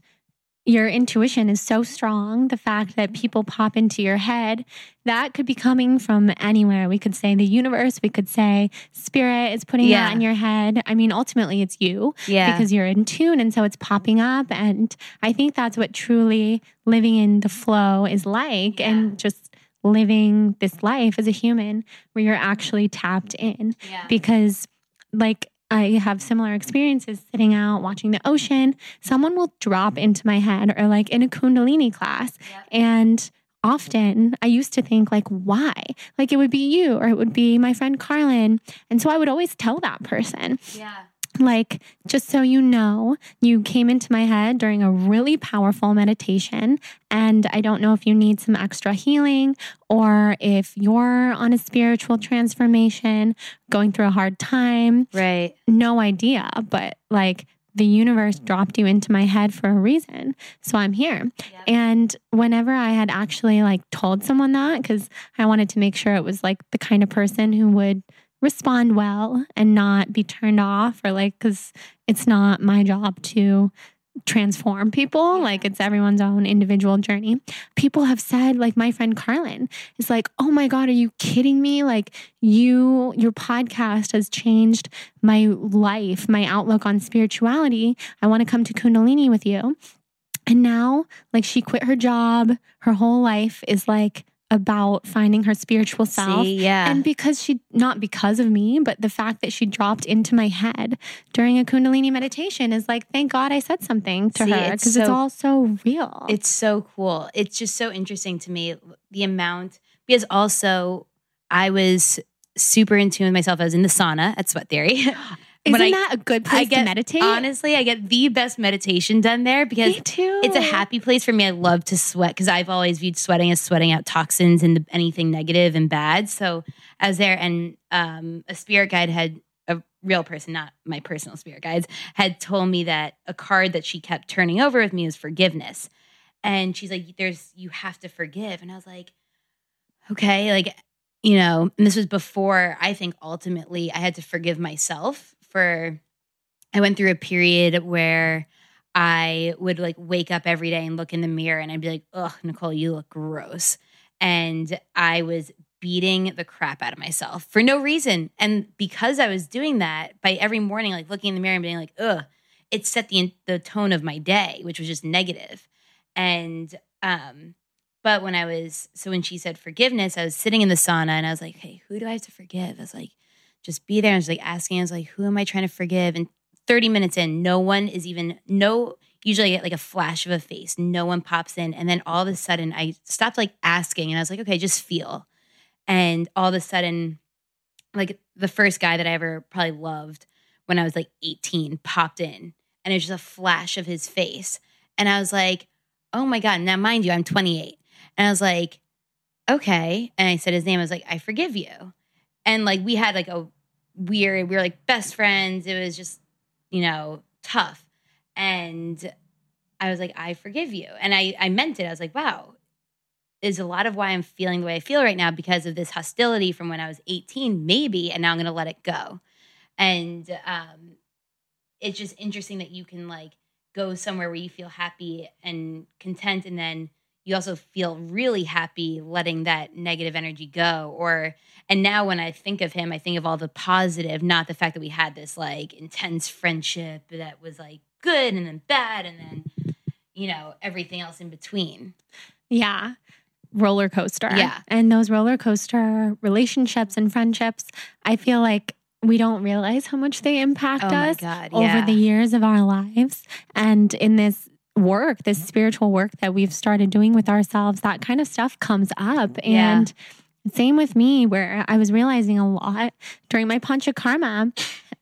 your intuition is so strong. The fact that people pop into your head, that could be coming from anywhere. We could say the universe, we could say spirit is putting Yeah. that in your head. I mean, ultimately, it's you Yeah. because you're in tune. And so it's popping up. And I think that's what truly living in the flow is like. Yeah. And just living this life as a human where you're actually tapped in because like I have similar experiences sitting out watching the ocean. Someone will drop into my head or like in a Kundalini class. Yep. And often I used to think like, why? Like it would be you or it would be my friend Carlin. And so I would always tell that person, yeah. Like, just so you know, you came into my head during a really powerful meditation. And I don't know if you need some extra healing or if you're on a spiritual transformation, going through a hard time. Right. No idea. But like, the universe dropped you into my head for a reason. So I'm here. Yep. And whenever I had actually like told someone that, because I wanted to make sure it was like the kind of person who would respond well and not be turned off or like, because it's not my job to transform people. Like it's everyone's own individual journey. People have said, like my friend Carlin is like, oh my God, are you kidding me? Like you, your podcast has changed my life, my outlook on spirituality. I want to come to Kundalini with you. And now, like, she quit her job. Her whole life is like about finding her spiritual self. See, yeah. And because she, not because of me, but the fact that she dropped into my head during a Kundalini meditation is like, thank God I said something to See, her because it's so- all so real. It's so cool. It's just so interesting to me the amount because also I was super in tune with myself. I was in the sauna at Sweat Theory. Isn't I- that a good I place get to meditate? honestly, I get the best meditation done there because it's a happy place for me. I love to sweat because I've always viewed sweating as sweating out toxins and the, anything negative and bad. So I was there, and um, a spirit guide had a real person, not my personal spirit guides, had told me that a card that she kept turning over with me was forgiveness, and she's like, "There's you have to forgive," and I was like, "Okay, like." You know, and this was before I think ultimately I had to forgive myself for I went through a period where I would like wake up every day and look in the mirror and I'd be like, ugh, Nicole, you look gross. And I was beating the crap out of myself for no reason. And because I was doing that by every morning, like looking in the mirror and being like, ugh, it set the the tone of my day, which was just negative. And um, but when I was so when she said forgiveness, I was sitting in the sauna and I was like, hey, who do I have to forgive? I was like, just be there. I was like asking, I was like, who am I trying to forgive? And 30 minutes in, no one is even, no, usually I get like a flash of a face. No one pops in. And then all of a sudden I stopped like asking and I was like, okay, just feel. And all of a sudden, like the first guy that I ever probably loved when I was like 18 popped in and it was just a flash of his face. And I was like, oh my God. Now, mind you, I'm 28. And I was like, okay. And I said his name. I was like, I forgive you. And like we had like a weird, we were like best friends. It was just, you know, tough. And I was like, I forgive you. And I, I meant it. I was like, wow, is a lot of why I'm feeling the way I feel right now because of this hostility from when I was 18, maybe, and now I'm gonna let it go. And um it's just interesting that you can like go somewhere where you feel happy and content and then you also feel really happy letting that negative energy go or and now when i think of him i think of all the positive not the fact that we had this like intense friendship that was like good and then bad and then you know everything else in between Yeah. Roller coaster. Yeah. And those roller coaster relationships and friendships, I feel like we don't realize how much they impact oh us god over the years of our lives. And in this work, this spiritual work that we've started doing with ourselves, that kind of stuff comes up. Yeah. And same with me, where I was realizing a lot during my Pancha Karma.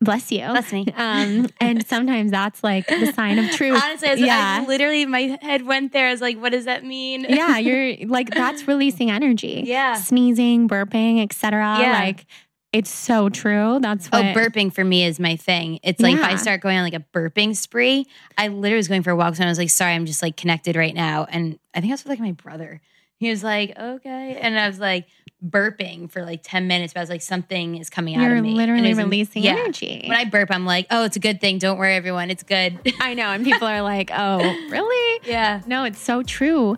Bless you. Bless me. Um, and sometimes that's like the sign of truth. honestly I, was, yeah. I literally my head went there i was like what does that mean yeah, you're like that's releasing energy. Yeah. Sneezing, burping, etc. Yeah. Like It's so true. That's Oh, what. burping for me is my thing. It's like if I start going on like a burping spree, I literally was going for a walk. So I was like, sorry, I'm just like connected right now. And I think I was with like my brother. He was like, okay. And I was like burping for like 10 minutes, but I was like, something is coming out You're of me. And literally was- releasing yeah. energy. When I burp, I'm like, oh, it's a good thing. Don't worry, everyone. It's good. I know. And people are like, oh, really? yeah. No, it's so true.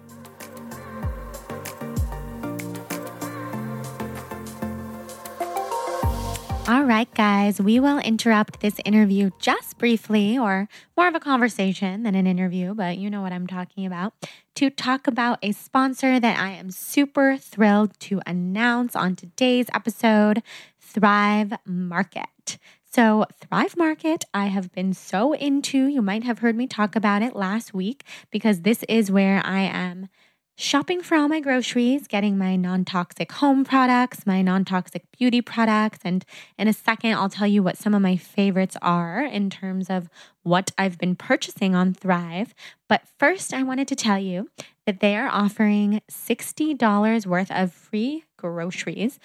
All right, guys, we will interrupt this interview just briefly, or more of a conversation than an interview, but you know what I'm talking about, to talk about a sponsor that I am super thrilled to announce on today's episode Thrive Market. So, Thrive Market, I have been so into. You might have heard me talk about it last week because this is where I am shopping for all my groceries, getting my non toxic home products, my non toxic beauty products. And in a second, I'll tell you what some of my favorites are in terms of what I've been purchasing on Thrive. But first, I wanted to tell you that they are offering $60 worth of free groceries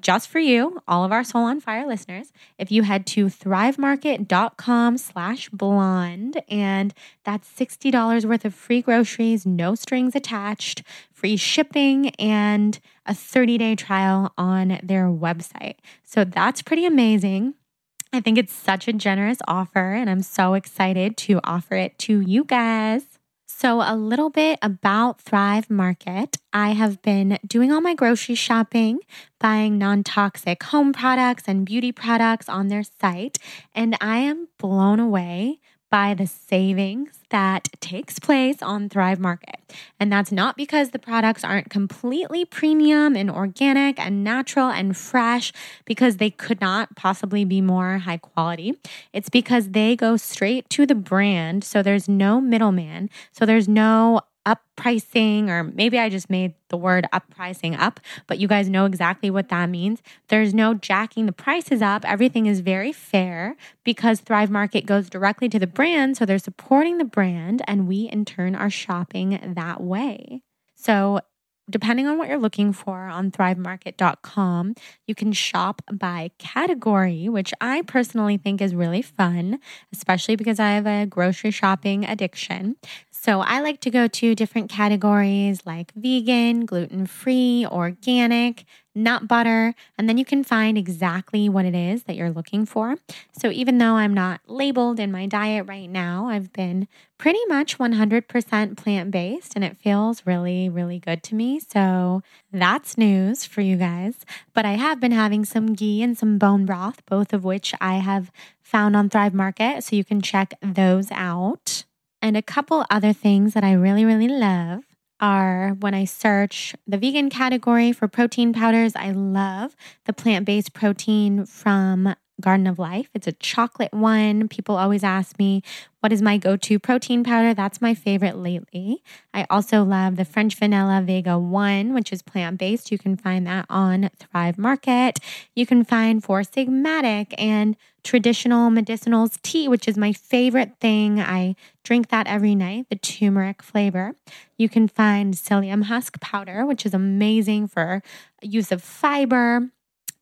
just for you, all of our Soul on Fire listeners, if you head to thrivemarket.com slash blonde, and that's $60 worth of free groceries, no strings attached, free shipping, and a 30 day trial on their website. So that's pretty amazing. I think it's such a generous offer, and I'm so excited to offer it to you guys. So, a little bit about Thrive Market. I have been doing all my grocery shopping, buying non toxic home products and beauty products on their site, and I am blown away by the savings that takes place on Thrive Market. And that's not because the products aren't completely premium and organic and natural and fresh, because they could not possibly be more high quality. It's because they go straight to the brand. So there's no middleman. So there's no up pricing, or maybe I just made the word up pricing up, but you guys know exactly what that means. There's no jacking the prices up. Everything is very fair because Thrive Market goes directly to the brand. So they're supporting the brand, and we in turn are shopping that way. So depending on what you're looking for on thrivemarket.com, you can shop by category, which I personally think is really fun, especially because I have a grocery shopping addiction. So I like to go to different categories like vegan, gluten free, organic, nut butter, and then you can find exactly what it is that you're looking for. So even though I'm not labeled in my diet right now, I've been pretty much 100% plant based and it feels really, really good to me. So that's news for you guys. But I have been having some ghee and some bone broth, both of which I have found on Thrive Market. So you can check those out. And a couple other things that I really, really love are when I search the vegan category for protein powders. I love the plant based protein from Garden of Life. It's a chocolate one. People always ask me, what is my go to protein powder? That's my favorite lately. I also love the French Vanilla Vega 1, which is plant based. You can find that on Thrive Market. You can find Four Sigmatic and traditional medicinals tea, which is my favorite thing. I drink that every night, the turmeric flavor. You can find psyllium husk powder, which is amazing for use of fiber.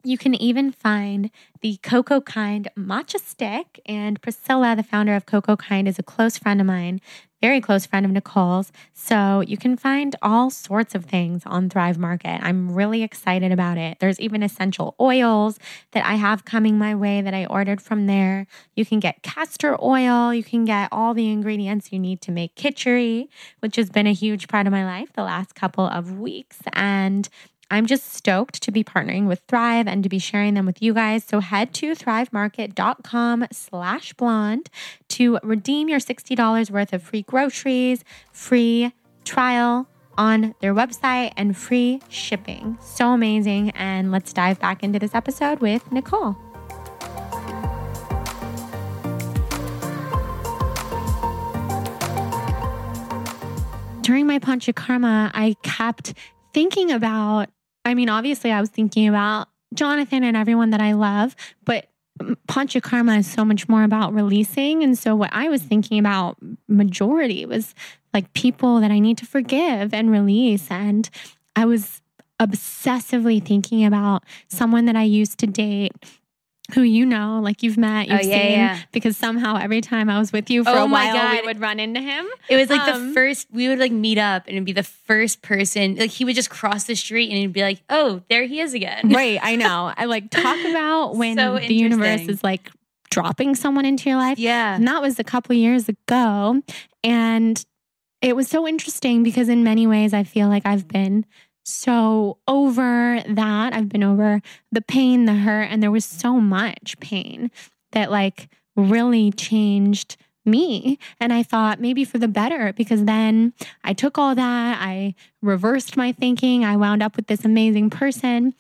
You can even find the Coco Kind matcha stick. And Priscilla, the founder of Coco Kind, is a close friend of mine, very close friend of Nicole's. So you can find all sorts of things on Thrive Market. I'm really excited about it. There's even essential oils that I have coming my way that I ordered from there. You can get castor oil. You can get all the ingredients you need to make kitchery, which has been a huge part of my life the last couple of weeks. And I'm just stoked to be partnering with Thrive and to be sharing them with you guys. So head to thrivemarket.com slash blonde to redeem your $60 worth of free groceries, free trial on their website, and free shipping. So amazing. And let's dive back into this episode with Nicole. During my Panchakarma, I kept thinking about, I mean, obviously, I was thinking about Jonathan and everyone that I love, but Panchakarma is so much more about releasing. And so, what I was thinking about majority was like people that I need to forgive and release. And I was obsessively thinking about someone that I used to date who you know, like you've met, you've Oh, yeah, seen, yeah. because somehow every time I was with you for Oh a my while, we would run into him. It was like Um, the first we would like meet up and it'd be the first person like he would just cross the street and he'd be like, "Oh, there he is again." Right, I know. I like talk about when So the universe is like dropping someone into your life. Yeah. And that was a couple years ago. And it was so interesting because, in many ways, I feel like I've been so over that. I've been over the pain, the hurt, and there was so much pain that, like, really changed me. And I thought maybe for the better because then I took all that, I reversed my thinking, I wound up with this amazing person.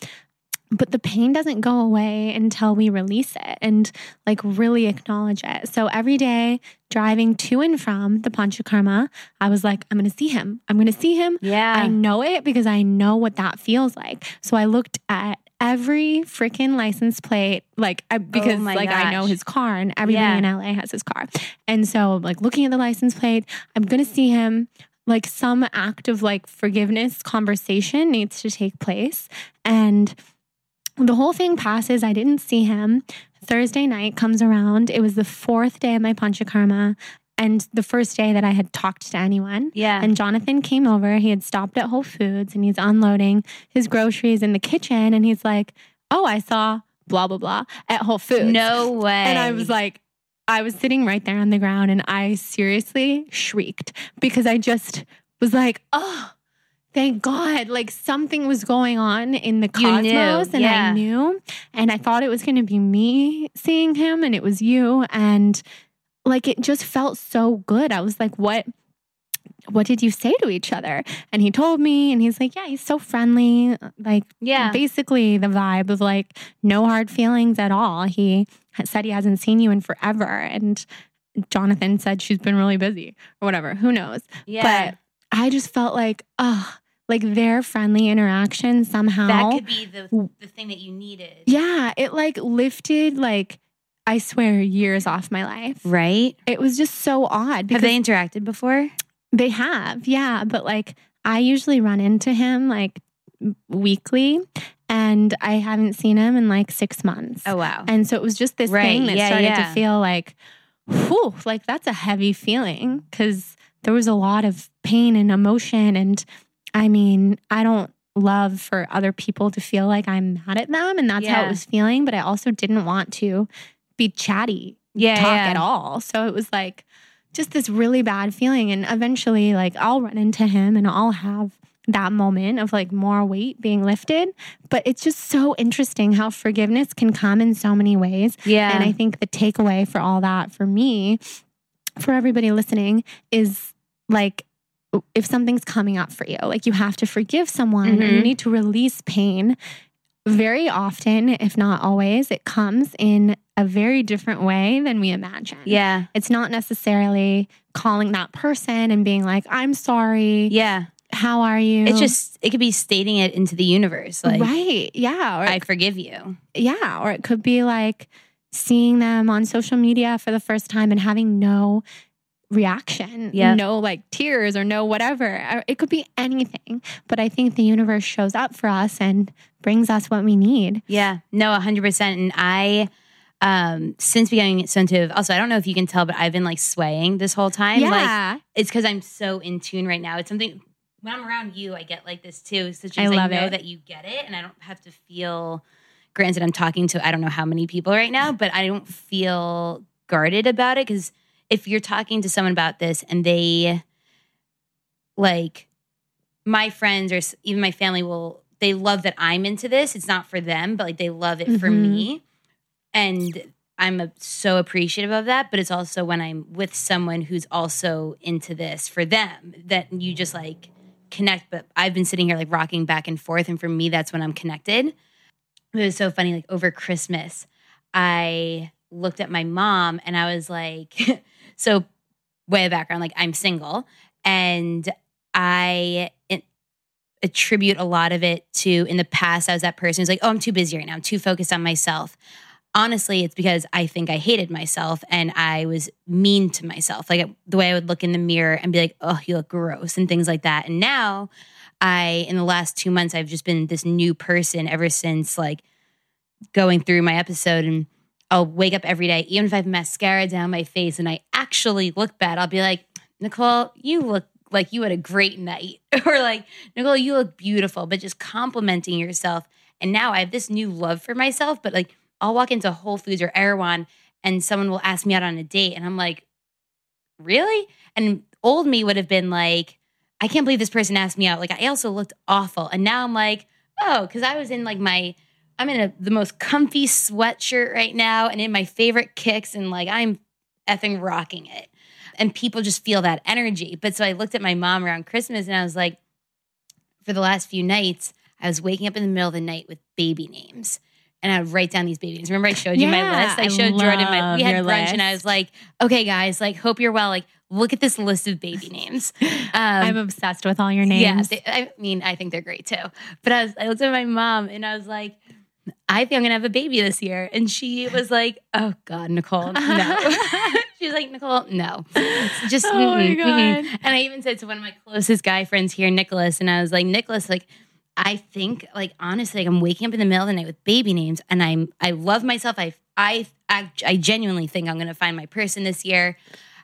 But the pain doesn't go away until we release it and like really acknowledge it. So every day driving to and from the Panchakarma, I was like, I'm going to see him. I'm going to see him. Yeah. I know it because I know what that feels like. So I looked at every freaking license plate, like I, oh because Oh like I know his car and everybody Yeah. in LA has his car. And so like looking at the license plate, I'm gonna see him. Like some act of like forgiveness conversation needs to take place. And the whole thing passes. I didn't see him. Thursday night comes around. It was the fourth day of my Panchakarma and the first day that I had talked to anyone. yeah. And Jonathan came over. He had stopped at Whole Foods and he's unloading his groceries in the kitchen. And he's like, Oh, I saw blah, blah, blah at Whole Foods. no way. And I was like, I was sitting right there on the ground and I seriously shrieked because I just was like, Oh, thank God. Like something was going on in the cosmos and yeah. I knew. And I thought it was going to be me seeing him and it was you. And like it just felt so good. I was like, What? What did you say to each other? And he told me, and he's like, Yeah, he's so friendly. Like, yeah. basically the vibe of like no hard feelings at all. He said he hasn't seen you in forever. And Jonathan said she's been really busy or whatever. Who knows? yeah. But I just felt like, oh, like their friendly interaction somehow. that could be the the thing that you needed. yeah, it like lifted, like, I swear, years off my life. Right? It was just so odd Have they interacted before? they have, yeah. But like, I usually run into him like weekly, and I haven't seen him in like six months. Oh wow. And so it was just this Right, thing that yeah, started yeah. to feel like, whew, like that's a heavy feeling because there was a lot of pain and emotion. And I mean, I don't love for other people to feel like I'm mad at them. And that's how Yeah. it was feeling. But I also didn't want to be chatty yeah. talk yeah. at all. So it was like just this really bad feeling. And eventually, like, I'll run into him and I'll have that moment of like more weight being lifted. But it's just so interesting how forgiveness can come in so many ways. Yeah. And I think the takeaway for all that for me, for everybody listening, is like, if something's coming up for you, like you have to forgive someone or you Mhm. need to release pain, very often, if not always, it comes in a very different way than we imagine. yeah. It's not necessarily calling that person and being like, I'm sorry. Yeah. How are you? It's just it could be stating it into the universe. Like right. Yeah. Or I forgive you. yeah. Or it could be like seeing them on social media for the first time and having no reaction, Yeah. no like tears or no whatever. It could be anything. But I think the universe shows up for us and brings us what we need. Yeah. No, hundred percent. And I um since becoming sensitive, also I don't know if you can tell, but I've been like swaying this whole time. Like yeah. it's because I'm so in tune right now. It's something when I'm around you, I get like this too. So just I I know it. that you get it, and I don't have to feel. Granted, I'm talking to I don't know how many people right now, but I don't feel guarded about it because if you're talking to someone about this and they like my friends or even my family will they love that I'm into this. It's not for them, but like they love it for Mhm. me, and I'm a, so appreciative of that. But it's also when I'm with someone who's also into this for them that you just like connect. But I've been sitting here like rocking back and forth, and for me, that's when I'm connected. It was so funny. Like over Christmas, I looked at my mom and I was like, so way of background, like I'm single and I attribute a lot of it to in the past, I was that person who's like, oh, I'm too busy right now. I'm too focused on myself. honestly, it's because I think I hated myself and I was mean to myself. Like the way I would look in the mirror and be like, oh, you look gross and things like that. And now I, in the last two months, I've just been this new person ever since like going through my episode and I'll wake up every day, even if I have mascara down my face and I actually look bad, I'll be like, Nicole, you look like you had a great night. or like, Nicole, you look beautiful, but just complimenting yourself. And now I have this new love for myself, but like I'll walk into Whole Foods or Erewhon and someone will ask me out on a date. And I'm like, really? And old me would have been like, I can't believe this person asked me out. Like I also looked awful. And now I'm like, oh, because I was in like my I'm in a, the most comfy sweatshirt right now and in my favorite kicks and like I'm effing rocking it. And people just feel that energy. But so I looked at my mom around Christmas and I was like, for the last few nights, I was waking up in the middle of the night with baby names. And I would write down these baby names. Remember, I showed you Yeah, my list. I I showed Jordan my. We had brunch, your and I was like, "Okay, guys, like, hope you're well. Like, look at this list of baby names." Um, I'm obsessed with all your names. yeah, they, I mean, I think they're great too. But I was, I looked at my mom and I was like, I think I'm gonna have a baby this year, and she was like, "Oh God, Nicole, no." she was like, "Nicole, no, It's just." Oh my mm-mm, mm-mm." God. And I even said to one of my closest guy friends here, Nicholas, and I was like, "Nicholas, like." I think, like honestly, like I'm waking up in the middle of the night with baby names, and I'm I love myself. I I I, I genuinely think I'm gonna find my person this year.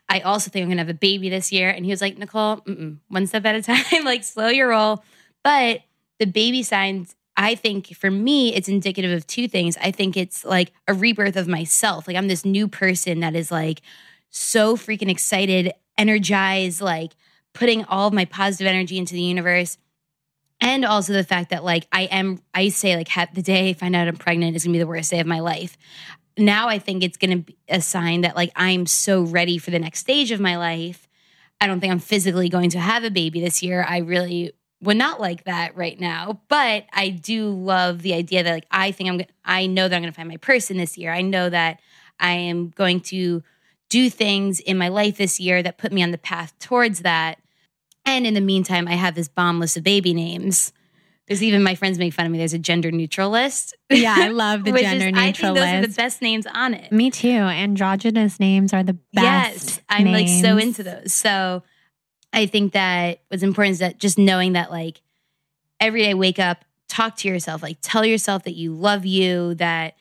I also think I'm gonna have a baby this year. And he was like, Nicole, mm-mm, one step at a time, like slow your roll. But the baby signs, I think for me, it's indicative of two things. I think it's like a rebirth of myself. Like I'm this new person that is like so freaking excited, energized, like putting all of my positive energy into the universe. And also the fact that like I am, I say like the day I find out I'm pregnant is gonna be the worst day of my life. Now I think it's gonna be a sign that like I'm so ready for the next stage of my life. I don't think I'm physically going to have a baby this year. I really would not like that right now, but I do love the idea that like I think I'm gonna, I know that I'm going to find my person this year. I know that I am going to do things in my life this year that put me on the path towards that. And in the meantime, I have this bomb list of baby names. There's even my friends make fun of me. There's a gender neutral list. Yeah, I love the which is- gender I think neutral those are the best names on it. Me too. Androgynous names are the best. Yes, I'm like so into those. So I think that what's important is that just knowing that like every day wake up, talk to yourself, like tell yourself that you love you, that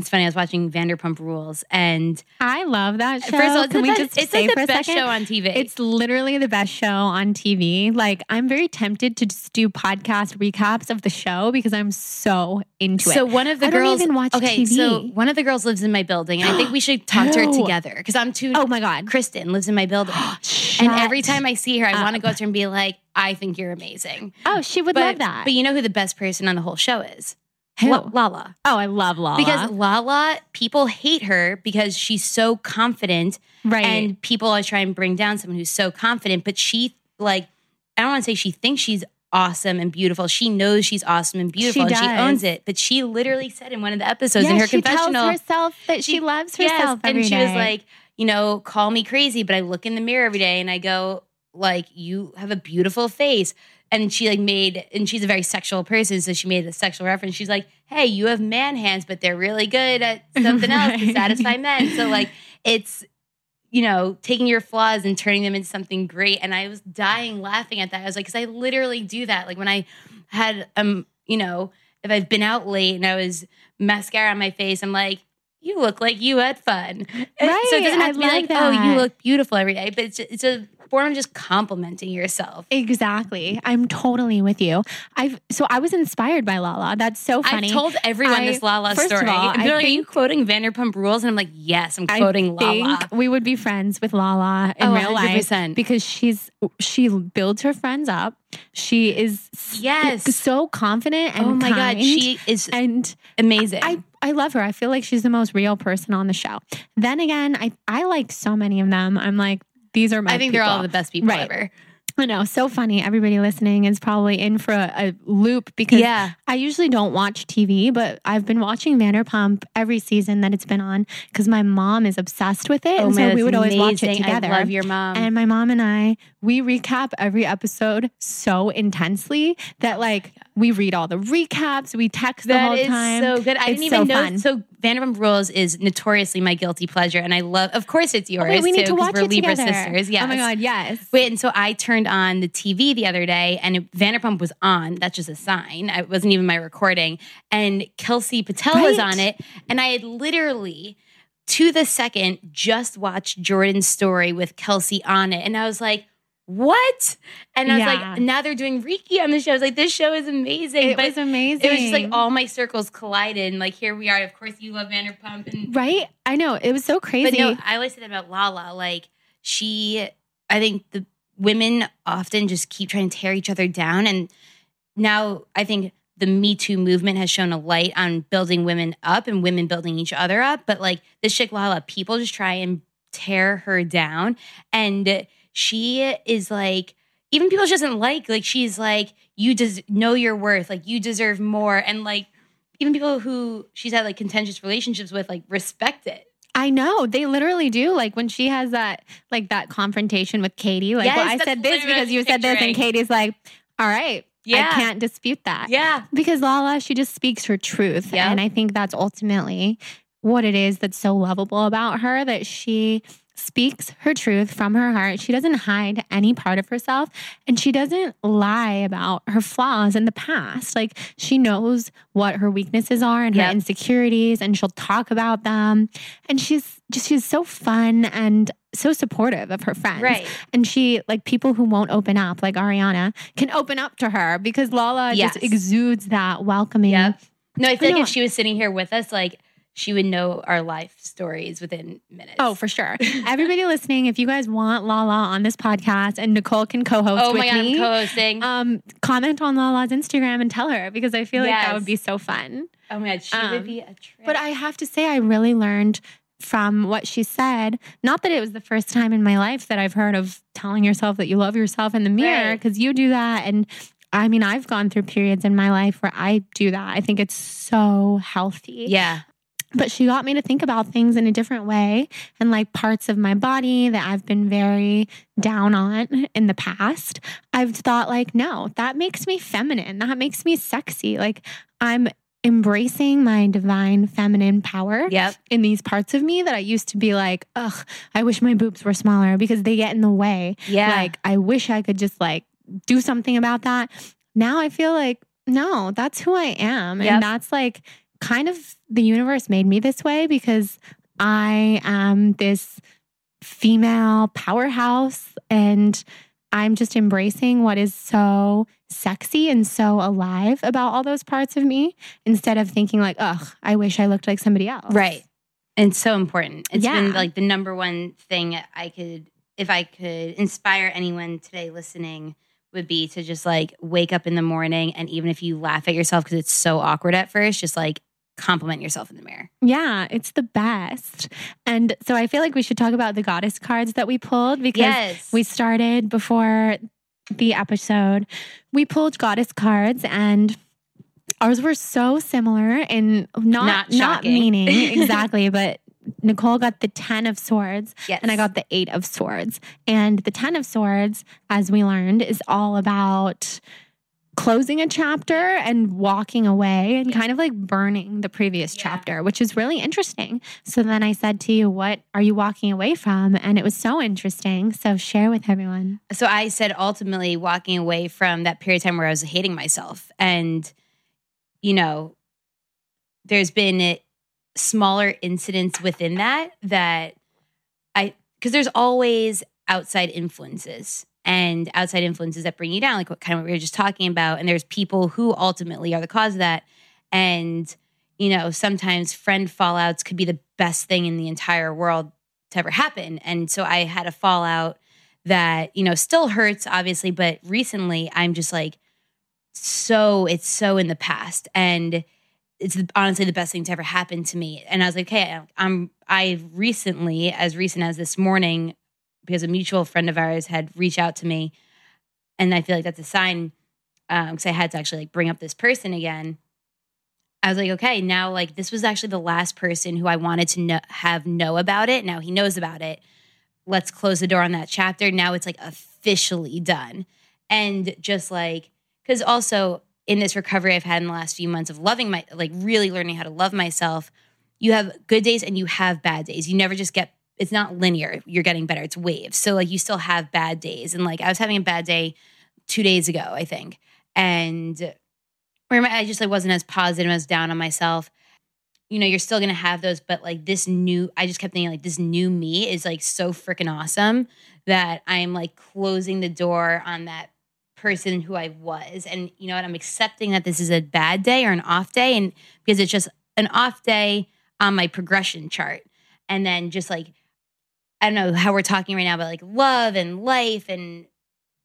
it's funny, I was watching Vanderpump Rules and I love that show. first of all, Can we best, just it's say like for the a best second? show on TV. It's literally the best show on TV. Like, I'm very tempted to just do podcast recaps of the show because I'm so into it. so one of the I girls even watch okay, so one of the girls lives in my building, and I think we should talk to her together because I'm too. Oh my God. Kristen lives in my building, and every time I see her, I want to go up to her and be like, "I think you're amazing." Oh, she would but, love that. But you know who the best person on the whole show is? Who? La- Lala. oh, I love Lala. Because Lala, people hate her because she's so confident, right. and people always try and bring down someone who's so confident. But she, like, I don't want to say she thinks she's awesome and beautiful. She knows she's awesome and beautiful, and she owns it. But she literally said in one of the episodes yeah, in her she confessional, tells herself that she, she- loves yes, herself and every she was like, you know, call me crazy, but I look in the mirror every day and I go, like, you have a beautiful face. And she like made, and she's a very sexual person, so she made a sexual reference. She's like, "Hey, you have man hands, but they're really good at something else to satisfy men." So like, it's you know, taking your flaws and turning them into something great. And I was dying laughing at that. I was like, because I literally do that. Like when I had, um, you know, if I've been out late and I was mascara on my face, I'm like, you look like you had fun. And so it doesn't have I to be like, oh, you look beautiful every day, but it's, it's a form of just complimenting yourself. Exactly. I'm totally with you. I've so I was inspired by Lala. That's so funny. I've told everyone I- this Lala first of story. all, and they're I like, are you quoting Vanderpump Rules? And I'm like, yes, I'm I quoting Lala. think we would be friends with Lala in Oh, real life 100%. because she's she builds her friends up. She is Yes. so confident and oh my God, she is and amazing. I I love her. I feel like she's the most real person on the show. Then again, I I like so many of them. I'm like these are my I think they're all the best people Right. ever. I know, so funny. Everybody listening is probably in for a, a loop because Yeah. I usually don't watch TV, but I've been watching Vanderpump every season that it's been on because my mom is obsessed with it. Oh and so man, we that's would always watch it together. I love your mom. and my mom and I, we recap every episode so intensely that like we read all the recaps. We text the That whole is time. so good. I It's didn't even so know. fun. So Vanderpump Rules is notoriously my guilty pleasure, and I love. Of course, it's yours. Oh, wait, we need too, to watch we're it Libra together. sisters. Yes. Oh my god, yes. Wait, and so I turned on the TV the other day, and it, Vanderpump was on. That's just a sign. It wasn't even my recording, and Kelsey Patel was on it, and I had literally. To the second, just watched Jordan's story with Kelsey on it. And I was like, what? And I was Yeah. like, now they're doing Reiki on the show. I was like, this show is amazing. It but was amazing. it was just like all my circles collided. And like, here we are. Of course, you love Vanderpump. And, right. I know it was so crazy. but no, I always say that about Lala. Like, she, I think the women often just keep trying to tear each other down. And now I think the Me Too movement has shown a light on building women up and women building each other up. But like this chick Lala, people just try and tear her down. And she is like, even people she doesn't like, like she's like, you des- know your worth, like you deserve more. And like even people who she's had like contentious relationships with, like respect it. I know they literally do. Like when she has that, like that confrontation with Katie. Like, Yes, well, I said this because you said this, and. Katie's like, "All right, Yeah. I can't dispute that." Yeah. because Lala, she just speaks her truth. Yeah. And I think that's ultimately what it is that's so lovable about her that she speaks her truth from her heart. She doesn't hide any part of herself and she doesn't lie about her flaws in the past. Like she knows what her weaknesses are and her insecurities and she'll talk about them. And she's just she's so fun and so supportive of her friends. Right. And she, like people who won't open up, like Ariana, can open up to her because Lala Yes. just exudes that welcoming. Yep. No, I feel like if she was sitting here with us, like she would know our life stories within minutes. Oh, for sure. Everybody listening, if you guys want Lala on this podcast and Nicole can co-host oh with my god, me, co-hosting. um, comment on Lala's Instagram and tell her because I feel like that would be so fun. oh my god, she um, would be a trip. But I have to say, I really learned from what she said. Not that it was the first time in my life that I've heard of telling yourself that you love yourself in the mirror, Right. because you do that. And I mean, I've gone through periods in my life where I do that. I think it's so healthy. yeah, But she got me to think about things in a different way and like parts of my body that I've been very down on in the past. I've thought, like, no, that makes me feminine. That makes me sexy. Like, I'm embracing my divine feminine power yep, in these parts of me that I used to be like, ugh, I wish my boobs were smaller because they get in the way. yeah. Like, I wish I could just like do something about that. Now I feel like, no, that's who I am. Yep. And that's like kind of the universe made me this way because I am this female powerhouse and I'm just embracing what is so sexy and so alive about all those parts of me instead of thinking like, ugh, I wish I looked like somebody else. right. And so important. It's Yeah. been like the number one thing I could, if I could inspire anyone today listening, would be to just like wake up in the morning and even if you laugh at yourself because it's so awkward at first, just like compliment yourself in the mirror. Yeah, it's the best. And so I feel like we should talk about the goddess cards that we pulled because Yes. we started before the episode. We pulled goddess cards and ours were so similar in not Not not, meaning exactly, but Nicole got the 10 of swords yes. and I got the 8 of swords. And the 10 of swords as we learned is all about closing a chapter and walking away and kind of like burning the previous Yeah. chapter, which is really interesting. So then I said to you, What are you walking away from? And it was so interesting. So share with everyone. So I said ultimately walking away from that period of time where I was hating myself. And, you know, there's been smaller incidents within that that I, because there's always outside influences and outside influences that bring you down, like what kind of what we were just talking about. And there's people who ultimately are the cause of that. And, you know, sometimes friend fallouts could be the best thing in the entire world to ever happen. And so I had a fallout that you know still hurts obviously but recently i'm just like so it's so in the past and it's honestly the best thing to ever happen to me and i was like okay i'm i recently as recent as this morning because a mutual friend of ours had reached out to me and i feel like that's a sign um, because i had to actually like bring up this person again i was like okay now like this was actually the last person who i wanted to know, have know about it now he knows about it let's close the door on that chapter. Now it's like officially done. And just like, because also in this recovery I've had in the last few months of loving my like really learning how to love myself, you have good days and you have bad days. You never just get it's not linear. You're getting better. It's waves. So like you still have bad days. And like I was having a bad day 2 days ago, I think. And I just like wasn't as positive, as down on myself. You know, you're still gonna have those, but like this new, I just kept thinking like this new me is like so freaking awesome that I'm like closing the door on that person who I was. And you know what? I'm accepting that this is a bad day or an off day. And because it's just an off day on my progression chart. And then just like, I don't know how we're talking right now about like love and life and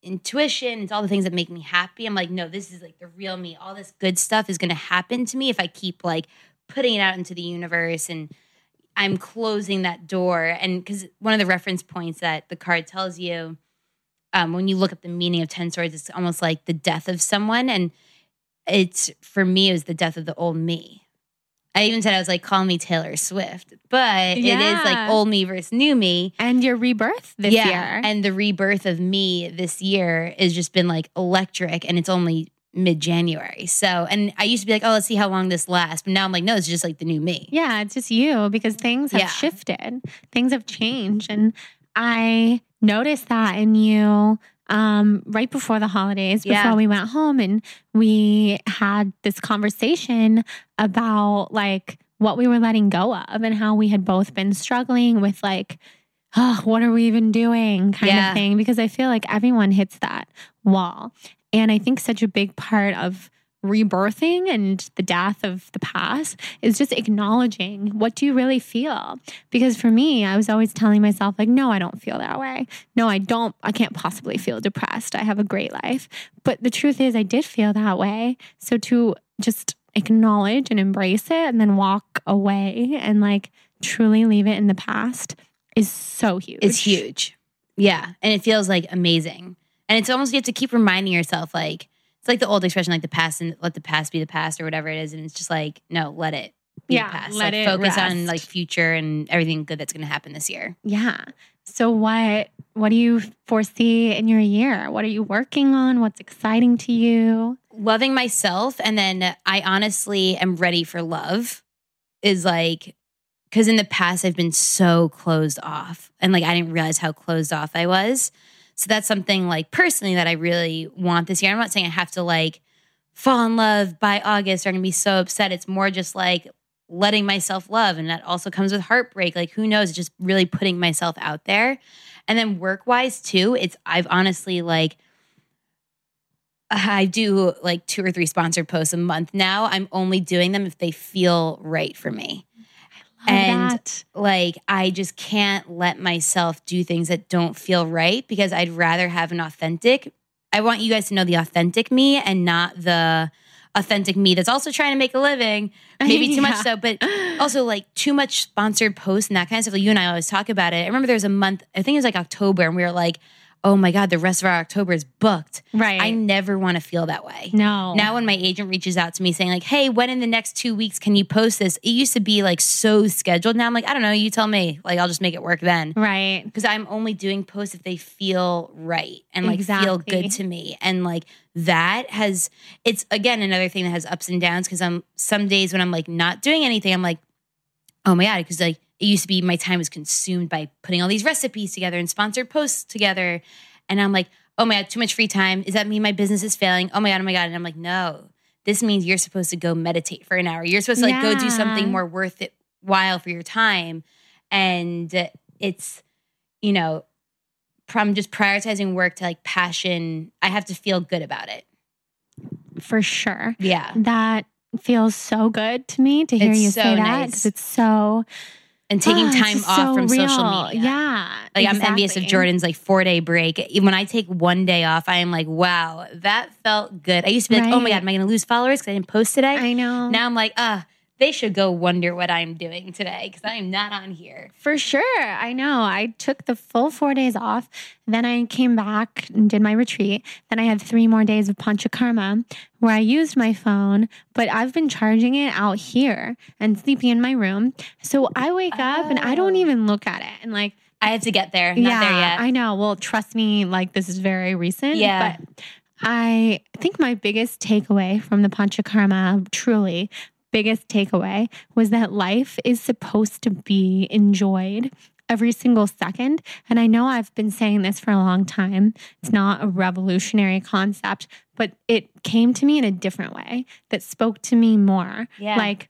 intuition. It's all the things that make me happy. I'm like, no, this is like the real me. All this good stuff is going to happen to me if I keep like putting it out into the universe and I'm closing that door. And because one of the reference points that the card tells you, um, when you look up the meaning of 10 swords, it's almost like the death of someone. And it's for me, it was the death of the old me. I even said I was like, call me Taylor Swift, but it is like old me versus new me. And your rebirth this yeah. year. And the rebirth of me this year has just been like electric and it's only mid January. So, and I used to be like, oh, let's see how long this lasts. But now I'm like, no, it's just like the new me. Yeah, it's just you because things have Yeah. shifted, things have changed. And I noticed that in you um, right before the holidays, before Yeah. we went home, and we had this conversation about like what we were letting go of and how we had both been struggling with like, oh, what are we even doing kind Yeah. of thing. Because I feel like everyone hits that wall. And I think such a big part of rebirthing and the death of the past is just acknowledging what do you really feel because for me i was always telling myself like no i don't feel that way no i don't i can't possibly feel depressed i have a great life but the truth is i did feel that way so to just acknowledge and embrace it and then walk away and like truly leave it in the past is so huge It's huge. Yeah. And it feels like amazing. And it's almost you have to keep reminding yourself, like, it's like the old expression, like the past and let the past be the past or whatever it is. And it's just like, no, let it be Yeah, the past. let like it focus on like future and everything good that's gonna happen this year. Yeah. So what what do you foresee in your year? What are you working on? What's exciting to you? loving myself and then I honestly am ready for love is like cuz in the past I've been so closed off and like I didn't realize how closed off I was. So that's something like personally that I really want this year. I'm not saying I have to like fall in love by August or I'm to be so upset. It's more just like letting myself love and that also comes with heartbreak. Like who knows, just really putting myself out there. And then work-wise too, it's I've honestly like I do like two or three sponsored posts a month now. I'm only doing them if they feel right for me. Oh, Love And- that. Like, I just can't let myself do things that don't feel right because I'd rather have an authentic. I want you guys to know the authentic me and not the authentic me that's also trying to make a living. Maybe too much so, but also like too much sponsored posts and that kind of stuff. Like you and I always talk about it. I remember there was a month, I think it was like October, and we were like, oh my God, the rest of our October is booked. Right. I never want to feel that way. no. Now, when my agent reaches out to me saying, like, hey, when in the next two weeks can you post this? It used to be like so scheduled. Now I'm like, I don't know, you tell me. Like, I'll just make it work then. right. Because I'm only doing posts if they feel right and like feel good to me. And like that has, it's again another thing that has ups and downs. Because I'm some days when I'm like not doing anything, I'm like, oh my God. Because like it used to be my time was consumed by putting all these recipes together and sponsored posts together. And I'm like, oh my God, too much free time. Is that mean my business is failing? Oh my God, oh my God. And I'm like, no, this means you're supposed to go meditate for an hour. You're supposed to like go do something more worth it while for your time. And it's, you know, from just prioritizing work to like passion, I have to feel good about it. For sure. Yeah. That feels so good to me to hear It's you so say that nice. it's so And taking oh, time off so from social media. Yeah. Like I'm envious of. Jordan's like four day break. When I take one day off, I am like, wow, that felt good. I used to be like, oh my God, am I going to lose followers because I didn't post today? I know. Now I'm like, ah, they should go wonder what I'm doing today because I am not on here. For sure. I know. I took the full four days off. Then I came back and did my retreat. Then I had three more days of Panchakarma where I used my phone, but I've been charging it out here and sleeping in my room. So I wake up and I don't Oh. even look at it. And like, I have to get there. Not yeah, there yet. I know. Well, trust me, like this is very recent. Yeah. But I think my biggest takeaway from the Panchakarma, truly biggest takeaway, was that life is supposed to be enjoyed every single second. And I know I've been saying this for a long time. It's not a revolutionary concept, but it came to me in a different way that spoke to me more. Yeah. Like,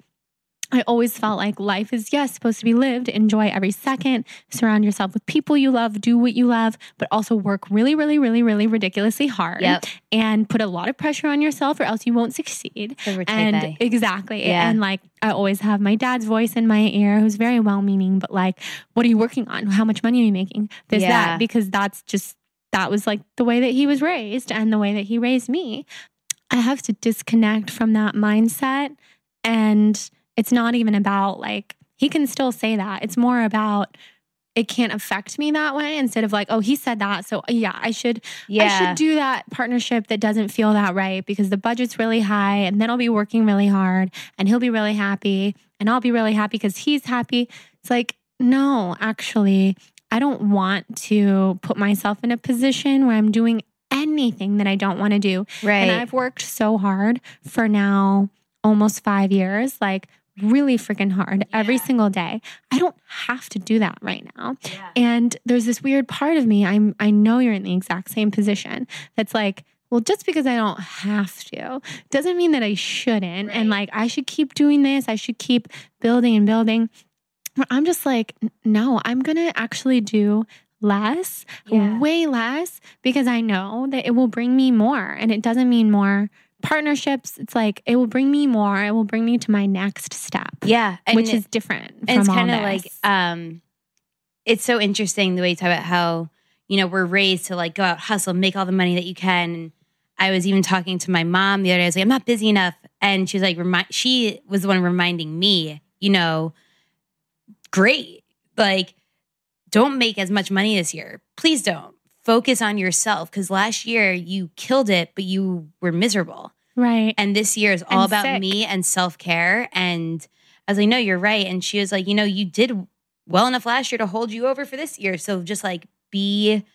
I always felt like life is, yes, supposed to be lived. Enjoy every second. Surround yourself with people you love. Do what you love, but also work really, really, really, really ridiculously hard. Yep. And put a lot of pressure on yourself, or else you won't succeed. And pay. exactly. Yeah. And like, I always have my dad's voice in my ear, who's very well meaning, but like, what are you working on? How much money are you making? There's Yeah. that, because that's just, that was like the way that he was raised and the way that he raised me. I have to disconnect from that mindset. And it's not even about like, he can still say that. It's more about, it can't affect me that way instead of like, oh, he said that. So yeah, I should yeah. I should do that partnership that doesn't feel that right because the budget's really high and then I'll be working really hard and he'll be really happy and I'll be really happy because he's happy. It's like, no, actually, I don't want to put myself in a position where I'm doing anything that I don't want to do. right. And I've worked so hard for now almost five years, like really freaking hard every single day. I don't have to do that right now. yeah. And there's this weird part of me, I'm I know you're in the exact same position. That's like, well, just because I don't have to doesn't mean that I shouldn't. And like I should keep doing this. I should keep building and building. But I'm just like, no, I'm gonna actually do less, Yeah. way less, because I know that it will bring me more. And it doesn't mean more partnerships. It's like it will bring me more. It will bring me to my next step. Yeah. Which it- is different. and it's kind kind of like um it's so interesting the way you talk about how you know we're raised to like go out hustle make all the money that you can and i was even talking to my mom the other day i was like i'm not busy enough and she was like remind she was the one reminding me you know great like don't make as much money this year please don't focus on yourself because last year you killed it but you were miserable right. and this year is all And about sick. me and self care. And I was like, no, you're right. And she was like, you know, you did well enough last year to hold you over for this year. So just like be,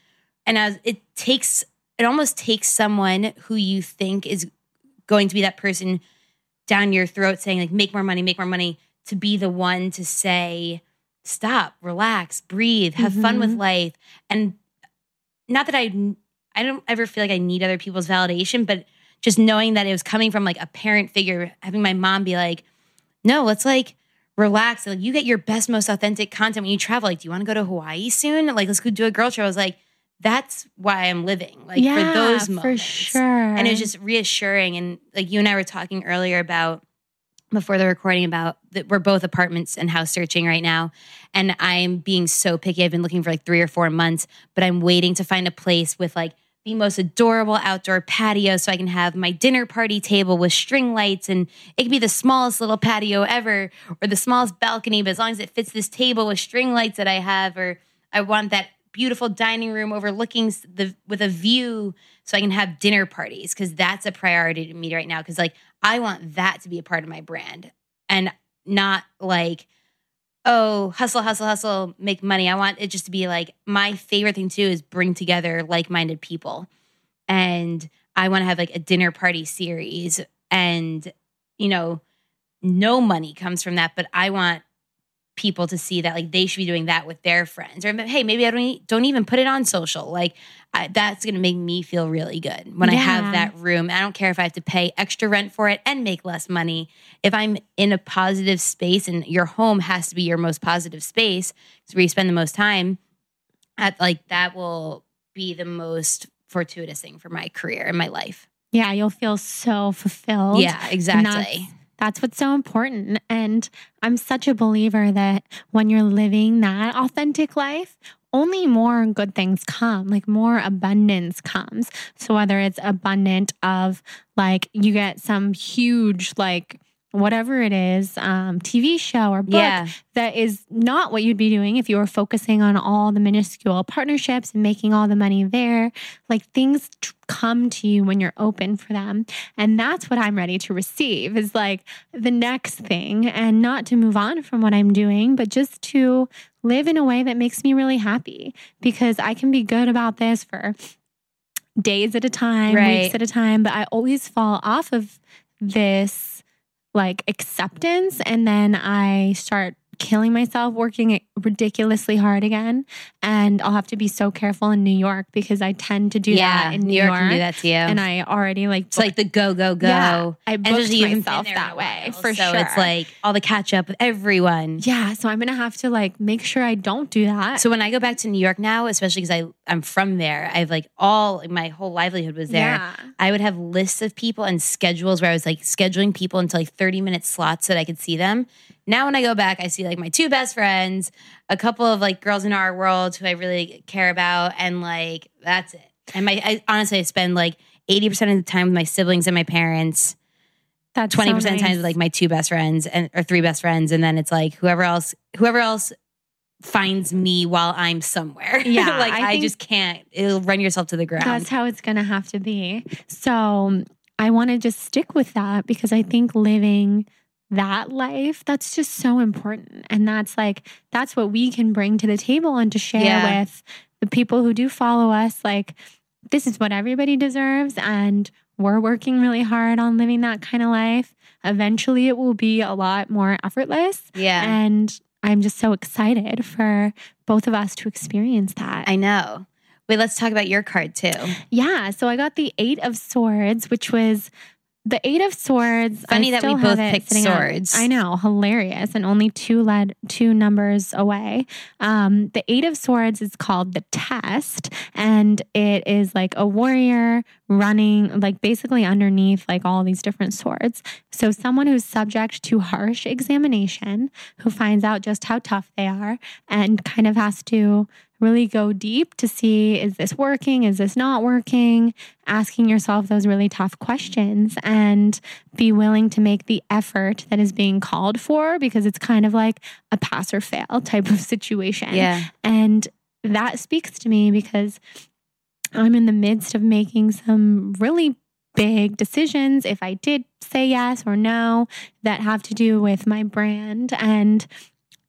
and as it takes, it almost takes someone who you think is going to be that person down your throat saying, like, make more money, make more money, to be the one to say, stop, relax, breathe, have fun with Mhm. life. And not that I, I don't ever feel like I need other people's validation, but just knowing that it was coming from like a parent figure, having my mom be like, no, let's like relax. Like you get your best, most authentic content when you travel. Like, do you want to go to Hawaii soon? Like, let's go do a girl trip. I was like, that's why I'm living. Like for those moments. for sure. And it was just reassuring. And like you and I were talking earlier about before the recording about that we're both apartments and house searching right now. And I'm being so picky. I've been looking for like three or four months, but I'm waiting to find a place with like the most adorable outdoor patio so I can have my dinner party table with string lights and it could be the smallest little patio ever or the smallest balcony, but as long as it fits this table with string lights that I have, or I want that beautiful dining room overlooking the with a view so I can have dinner parties because that's a priority to me right now. Because like I want that to be a part of my brand and not like oh hustle hustle hustle make money. I want it just to be like my favorite thing too is bring together like minded people, and I want to have like a dinner party series and you know no money comes from that, but I want people to see that like they should be doing that with their friends. Or hey maybe i don't, don't even put it on social. Like I, that's going to make me feel really good when i have that room. I don't care if i have to pay extra rent for it and make less money. If i'm in a positive space and your home has to be your most positive space it's where you spend the most time at like that will be the most fortuitous thing for my career and my life. Yeah, you'll feel so fulfilled. yeah exactly that's- what's so important. And I'm such a believer that when you're living that authentic life, only more good things come, like more abundance comes. So whether it's abundant of like you get some huge, like whatever it is, um, TV show or book yeah that is not what you'd be doing if you were focusing on all the minuscule partnerships and making all the money there. Like things tr- come to you when you're open for them. And that's what I'm ready to receive is like the next thing and not to move on from what I'm doing, but just to live in a way that makes me really happy because I can be good about this for days at a time, Right. weeks at a time, but I always fall off of this like acceptance and then I start killing myself working ridiculously hard again and I'll have to be so careful in New York because I tend to do yeah, that in New York, can do that to you. and I already like it's like the go go go. Yeah, I And booked haven't myself that way, for so sure. it's like all the catch up with everyone. yeah, so I'm gonna have to like make sure I don't do that. So when I go back to New York now, especially because I I'm from there, I've like all my whole livelihood was there. Yeah. I would have lists of people and schedules where I was like scheduling people into like 30 minute slots so that I could see them. Now when I go back, I see like my two best friends, a couple of like girls in our world who I really care about, and like that's it. And my I honestly I spend like 80% of the time with my siblings and my parents. That's twenty so percent of the nice. times with like my two best friends and or three best friends, and then it's like whoever else, whoever else finds me while I'm somewhere. Yeah, like I I, just can't. It'll run yourself to the ground. That's how it's to have to be. So I want to just stick with that because I think living that life, that's just so important. And that's like, that's what we can bring to the table and to share Yeah. with the people who do follow us. Like, this is what everybody deserves. And we're working really hard on living that kind of life. Eventually, it will be a lot more effortless. yeah, And I'm just so excited for both of us to experience that. I know. Wait, let's talk about your card too. Yeah, so I got the Eight of Swords, which was the Eight of Swords. Funny that we both picked swords. I know, hilarious, and only two led two numbers away. Um, the Eight of Swords is called the Test, and it is like a warrior running, like basically underneath like all these different swords. So someone who's subject to harsh examination, who finds out just how tough they are, and kind of has to really go deep to see is this working? Is this not working? Asking yourself those really tough questions and be willing to make the effort that is being called for because it's kind of like a pass or fail type of situation. Yeah, And that speaks to me because I'm in the midst of making some really big decisions if I did say yes or no that have to do with my brand and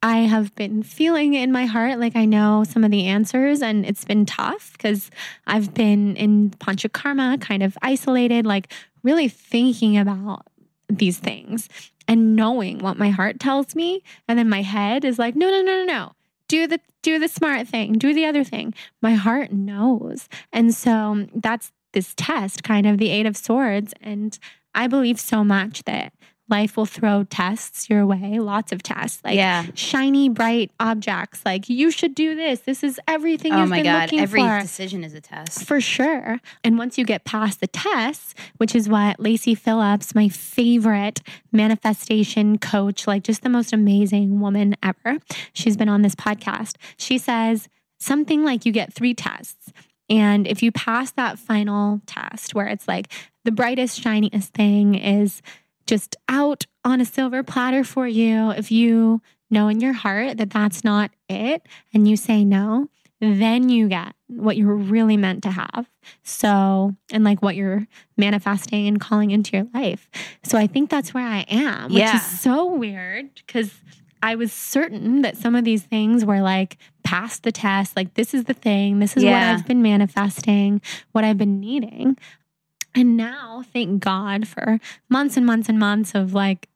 I have been feeling in my heart like I know some of the answers, and it's been tough because I've been in Panchakarma, kind of isolated, like really thinking about these things and knowing what my heart tells me, and then my head is like, no, no, no, no, no, do the do the smart thing, do the other thing. My heart knows, and so that's this test, kind of the Eight of Swords, and I believe so much that life will throw tests your way, lots of tests, like yeah. shiny, bright objects. Like you should do this. This is everything Oh you've my been god, looking every for. decision is a test. For sure. And once you get past the tests, which is what Lacy Phillips, my favorite manifestation coach, like just the most amazing woman ever, she's been on this podcast. She says something like you get three tests. And if you pass that final test, where it's like the brightest, shiniest thing is just out on a silver platter for you, if you know in your heart that that's not it and you say no, then you get what you're really meant to have. So, and like what you're manifesting and calling into your life. So, I think that's where I am, which Yeah. is so weird because I was certain that some of these things were like past the test, like this is the thing, this is what I've been manifesting, what I've been needing. And now, thank God for months and months and months of like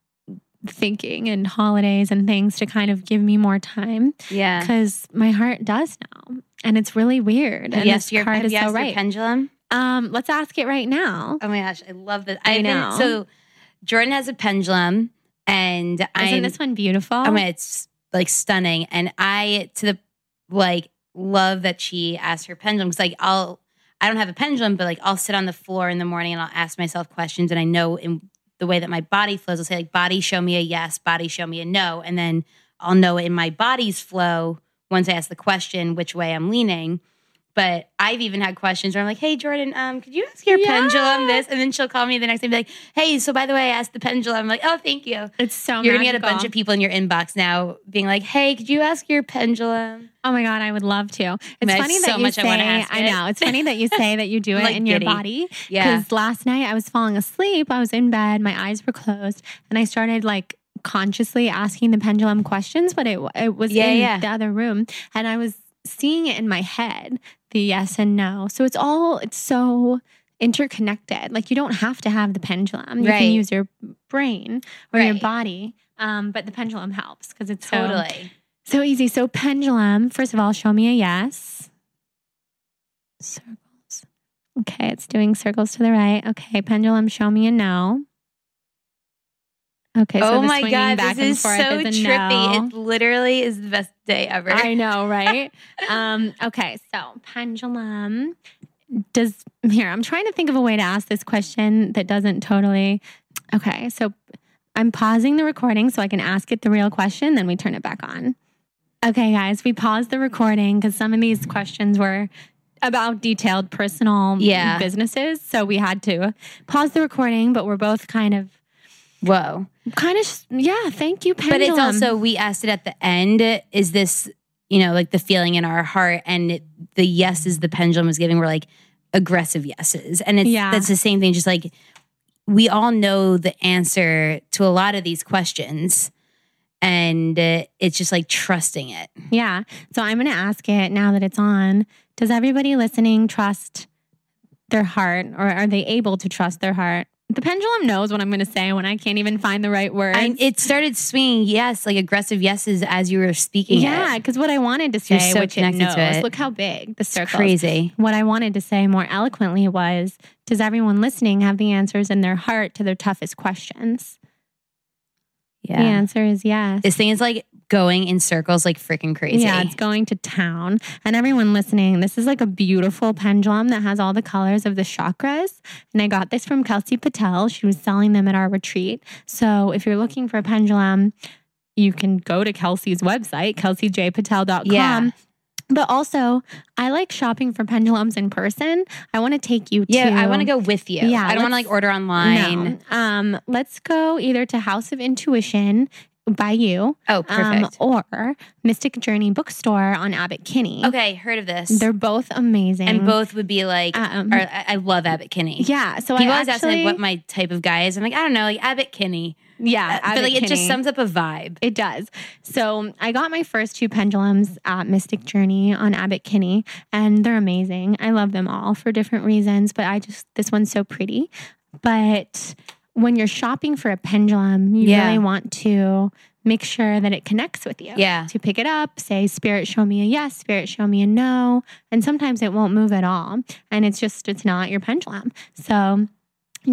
thinking and holidays and things to kind of give me more time Yeah. because my heart does now, and it's really weird. And this your, card have is you so right. pendulum? um, let's ask it right now. Oh my gosh, I love this. I been- know. so Jordan has a pendulum, and Isn't I'm this one beautiful? I mean, it's like stunning. And I to the like love that she asked her pendulum because like I'll I don't have a pendulum, but like I'll sit on the floor in the morning and I'll ask myself questions, and I know in the way that my body flows, I'll say like body show me a yes, body show me a no, and then I'll know in my body's flow once I ask the question which way I'm leaning. But I've even had questions where I'm like, "Hey, Jordan, um, could you ask your Yeah. pendulum this?" And then she'll call me the next day and be like, "Hey, so by the way, I asked the pendulum." I'm like, "Oh, thank you." it's so You're gonna get a bunch of people in your inbox now being like, "Hey, could you ask your pendulum?" Oh my god, I would love to. It's I funny so that you much I say. ask I know it's funny that you say that you do it Like in your giddy. body. Yeah, Because last night I was falling asleep. I was in bed. My eyes were closed, and I started like consciously asking the pendulum questions, but it it was Yeah, in yeah. the other room, and I was seeing it in my head, the yes and no. So it's all it's so interconnected. Like you don't have to have the pendulum. You Right. can use your brain or your body. Um, but the pendulum helps because it's so Totally. so easy. So pendulum, first of all, show me a yes. Circles. Okay, it's doing circles to the right. Okay, pendulum, show me a no. Okay, so oh the my god, this is so is trippy. no. It literally is the best day ever. I know, right? um, okay, so pendulum does here. I'm trying to think of a way to ask this question that doesn't totally. Okay, so I'm pausing the recording so I can ask it the real question, then we turn it back on. Okay, guys, we paused the recording because some of these questions were about detailed personal Yeah. businesses. So we had to pause the recording, but we're both kind of, Whoa. kind of, yeah, thank you, pendulum. But it's also we asked it at the end. Is this you know like the feeling in our heart and it, the yeses the pendulum was giving were like aggressive yeses, and it's Yeah. that's the same thing. Just like we all know the answer to a lot of these questions, and uh, it's just like trusting it. Yeah. So I'm going to ask it now that it's on. Does everybody listening trust their heart or are they able to trust their heart? The pendulum knows what I'm going to say when I can't even find the right word. It started swinging yes, like aggressive yeses as you were speaking. yeah, because what I wanted to You're say, so which it connected knows, to it. look how big the circle. crazy. What I wanted to say more eloquently was, does everyone listening have the answers in their heart to their toughest questions? Yeah. The answer is yes. This thing is like going in circles like freaking crazy. Yeah, it's going to town. And everyone listening, this is like a beautiful pendulum that has all the colors of the chakras. And I got this from Kelsey Patel. She was selling them at our retreat. So if you're looking for a pendulum, you can go to Kelsey's website, kelseyjpatel.com. Yeah. But also, I like shopping for pendulums in person. I want to take you to Yeah, to I want to go with you. Yeah, I don't want to like order online. No. Um, let's go either to House of Intuition by you Oh, perfect. um, or Mystic Journey Bookstore on Abbott Kinney. okay, heard of this. They're both amazing. and both would be like, Um, or, I, love Abbott Kinney. yeah. So People I always ask me like, what my type of guy is. I'm like, I don't know, like Abbott Kinney. yeah, but like, Abbott it just sums up a vibe. It does. So I got my first two pendulums at Mystic Journey on Abbott Kinney, and they're amazing. I love them all for different reasons, but I just this one's so pretty. But when you're shopping for a pendulum, you Yeah. really want to make sure that it connects with you. Yeah. To pick it up, say, Spirit, show me a yes, Spirit, show me a no. And sometimes it won't move at all. And it's just, it's not your pendulum. So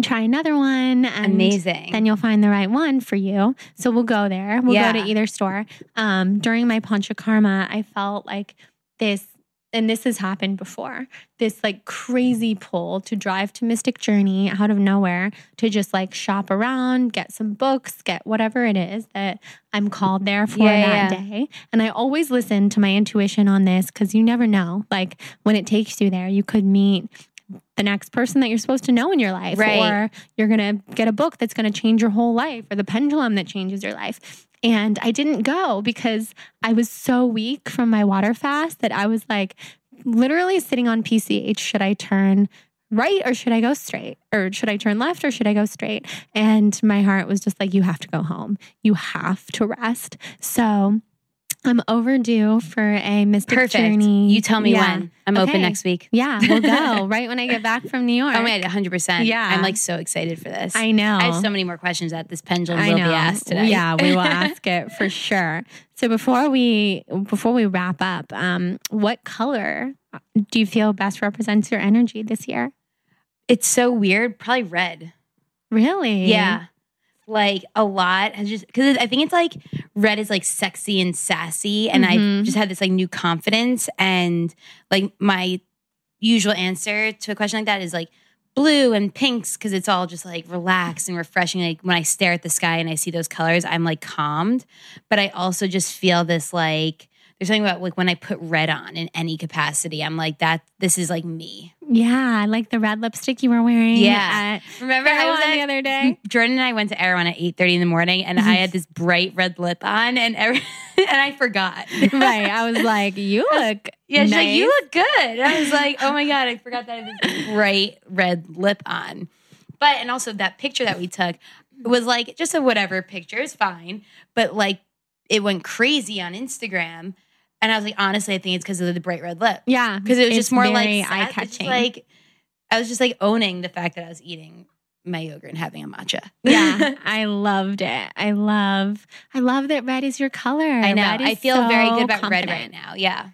try another one. And Amazing. then you'll find the right one for you. So we'll go there. We'll Yeah. go to either store. Um, during my Panchakarma, I felt like this, and this has happened before, this like crazy pull to drive to Mystic Journey out of nowhere to just like shop around, get some books, get whatever it is that I'm called there for Yeah, that yeah. day. And I always listen to my intuition on this because you never know. Like when it takes you there, you could meet the next person that you're supposed to know in your life Right. or you're going to get a book that's going to change your whole life or the pendulum that changes your life. And I didn't go because I was so weak from my water fast that I was like literally sitting on PCH. Should I turn right or should I go straight? Or should I turn left or should I go straight? And my heart was just like, you have to go home. You have to rest. So I'm overdue for a Mystic Perfect. Journey. You tell me Yeah. when. I'm Okay. open next week. Yeah, we'll go right when I get back from New York. Oh my god, 100. percent Yeah. I'm like so excited for this. I know. I have so many more questions that this pendulum I will know. be asked today. Yeah, we will ask it for sure. So before we before we wrap up, um, what color do you feel best represents your energy this year? it's so weird. Probably red. Really? Yeah. Like a lot has just because I think it's like red is like sexy and sassy, and I Mhm. just had this like new confidence. And like my usual answer to a question like that is like blue and pinks because it's all just like relaxed and refreshing. Like when I stare at the sky and I see those colors, I'm like calmed. But I also just feel this like there's something about like when I put red on in any capacity, I'm like that. This is like me. Yeah, I like the red lipstick you were wearing. Yeah. at Remember, I was at- the other day. Jordan and I went to Erewhon at eight thirty in the morning, and I had this bright red lip on, and every, and I forgot. right. I was like, you look. Yeah, she's nice. like, "You look good." I was like, "Oh my god, I forgot that I had this bright red lip on." But and also that picture that we took was like just a whatever picture is fine, but like it went crazy on Instagram. And I was like, honestly, I think it's because of the bright red lip. Yeah, Because it was just more like eye sad. It's just catching. Like I was just like owning the fact that I was eating my yogurt and having a matcha. yeah, I loved it. I love, I love that red is your color. I know. I feel very good about red right now. Yeah.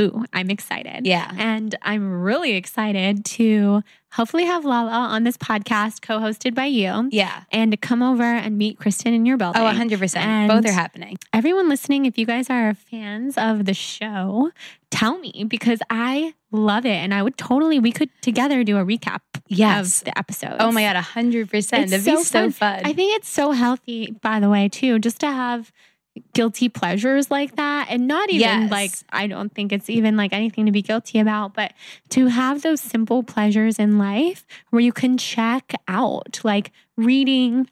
Ooh, I'm excited. Yeah. And I'm really excited to hopefully have Lala on this podcast, co hosted by you, Yeah. and to come over and meet Kristen in your building. Oh, 100%. And- Both are happening. Everyone listening, if you guys are fans of the show, tell me because I love it. And I would totally, we could together do a recap Yes. of the episodes. Oh my God, 100%. It's That'd be so so fun. I think it's so healthy, by the way, too, just to have guilty pleasures like that. And not even Yes. like, I don't think it's even like anything to be guilty about, but to have those simple pleasures in life where you can check out, like reading,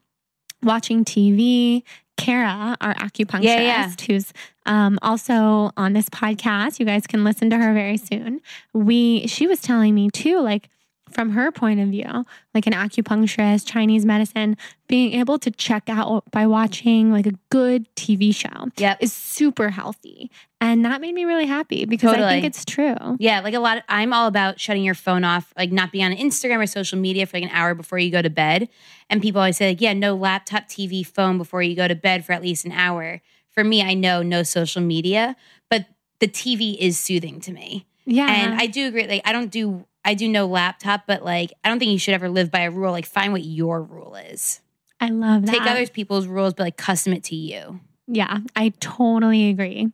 watching TV. Kara, our acupuncturist, Yeah, yeah. who's um, also on this podcast, you guys can listen to her very soon. We, she was telling me too, like from her point of view, like an acupuncturist, Chinese medicine, being able to check out by watching like a good TV show Yep. is super healthy. And that made me really happy because I think it's true. Yeah, like a lot. Of, I'm all about shutting your phone off, like not being on Instagram or social media for like an hour before you go to bed. And people always say, like, yeah, no laptop, TV, phone before you go to bed for at least an hour. For me, I know no social media, but the TV is soothing to me. Yeah. And I do agree. Like, I don't do, I do no laptop, but like, I don't think you should ever live by a rule. Like, find what your rule is. I love that. Take other people's rules, but like, custom it to you. Yeah, I totally agree.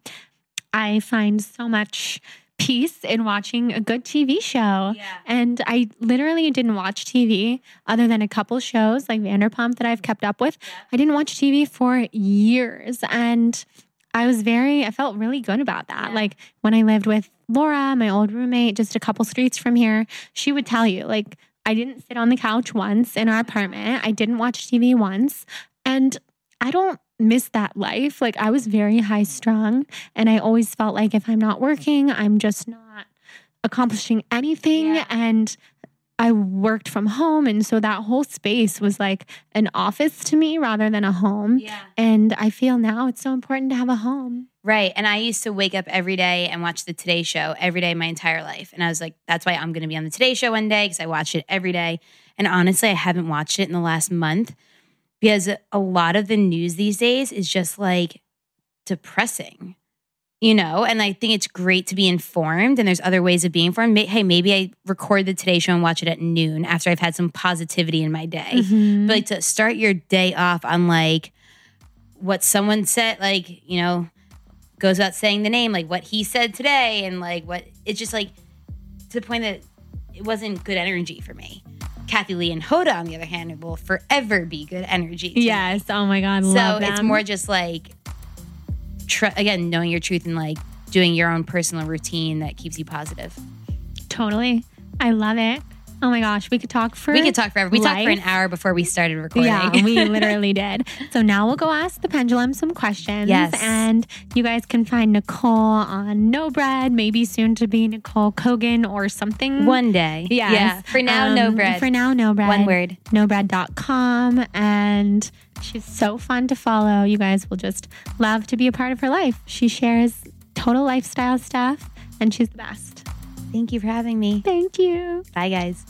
I find so much peace in watching a good TV show. Yeah. And I literally didn't watch TV other than a couple shows like Vanderpump that I've kept up with. I didn't watch TV for years. And I was very, I felt really good about that. Yeah. Like when I lived with Laura, my old roommate, just a couple streets from here, she would tell you, like, I didn't sit on the couch once in our apartment. I didn't watch TV once. And I don't miss that life. Like I was very high strung and I always felt like if I'm not working, I'm just not accomplishing anything Yeah. and I worked from home and so that whole space was like an office to me rather than a home. Yeah. And I feel now it's so important to have a home. Right. And I used to wake up every day and watch the Today Show every day my entire life. And I was like, that's why I'm going to be on the Today Show one day because I watch it every day. And honestly, I haven't watched it in the last month because a lot of the news these days is just like depressing, you know? And I think it's great to be informed and there's other ways of being informed. Hey, maybe I record the Today Show and watch it at noon after I've had some positivity in my day Mhm. but like to start your day off on like what someone said like you know goes without saying the name like what he said today and like what it's just like to the point that it wasn't good energy for me kathie lee and hoda on the other hand will forever be good energy to me. Yes. Oh my God. so love it's more just like tr- again knowing your truth and like doing your own personal routine that keeps you positive totally. I love it. Oh my gosh. We could talk for we could talk forever we talked for an hour before we started recording Yeah, we literally did. So now we'll go ask the pendulum some questions. Yes. And you guys can find Nicole on No Bread, maybe soon to be Nicole Cogan or something. one day Yes. yeah for now no Um, bread For now, no bread. One word. Nobread.com. And she's so fun to follow. You guys will just love to be a part of her life. She shares total lifestyle stuff and she's the best. Thank you for having me. Thank you. Bye, guys.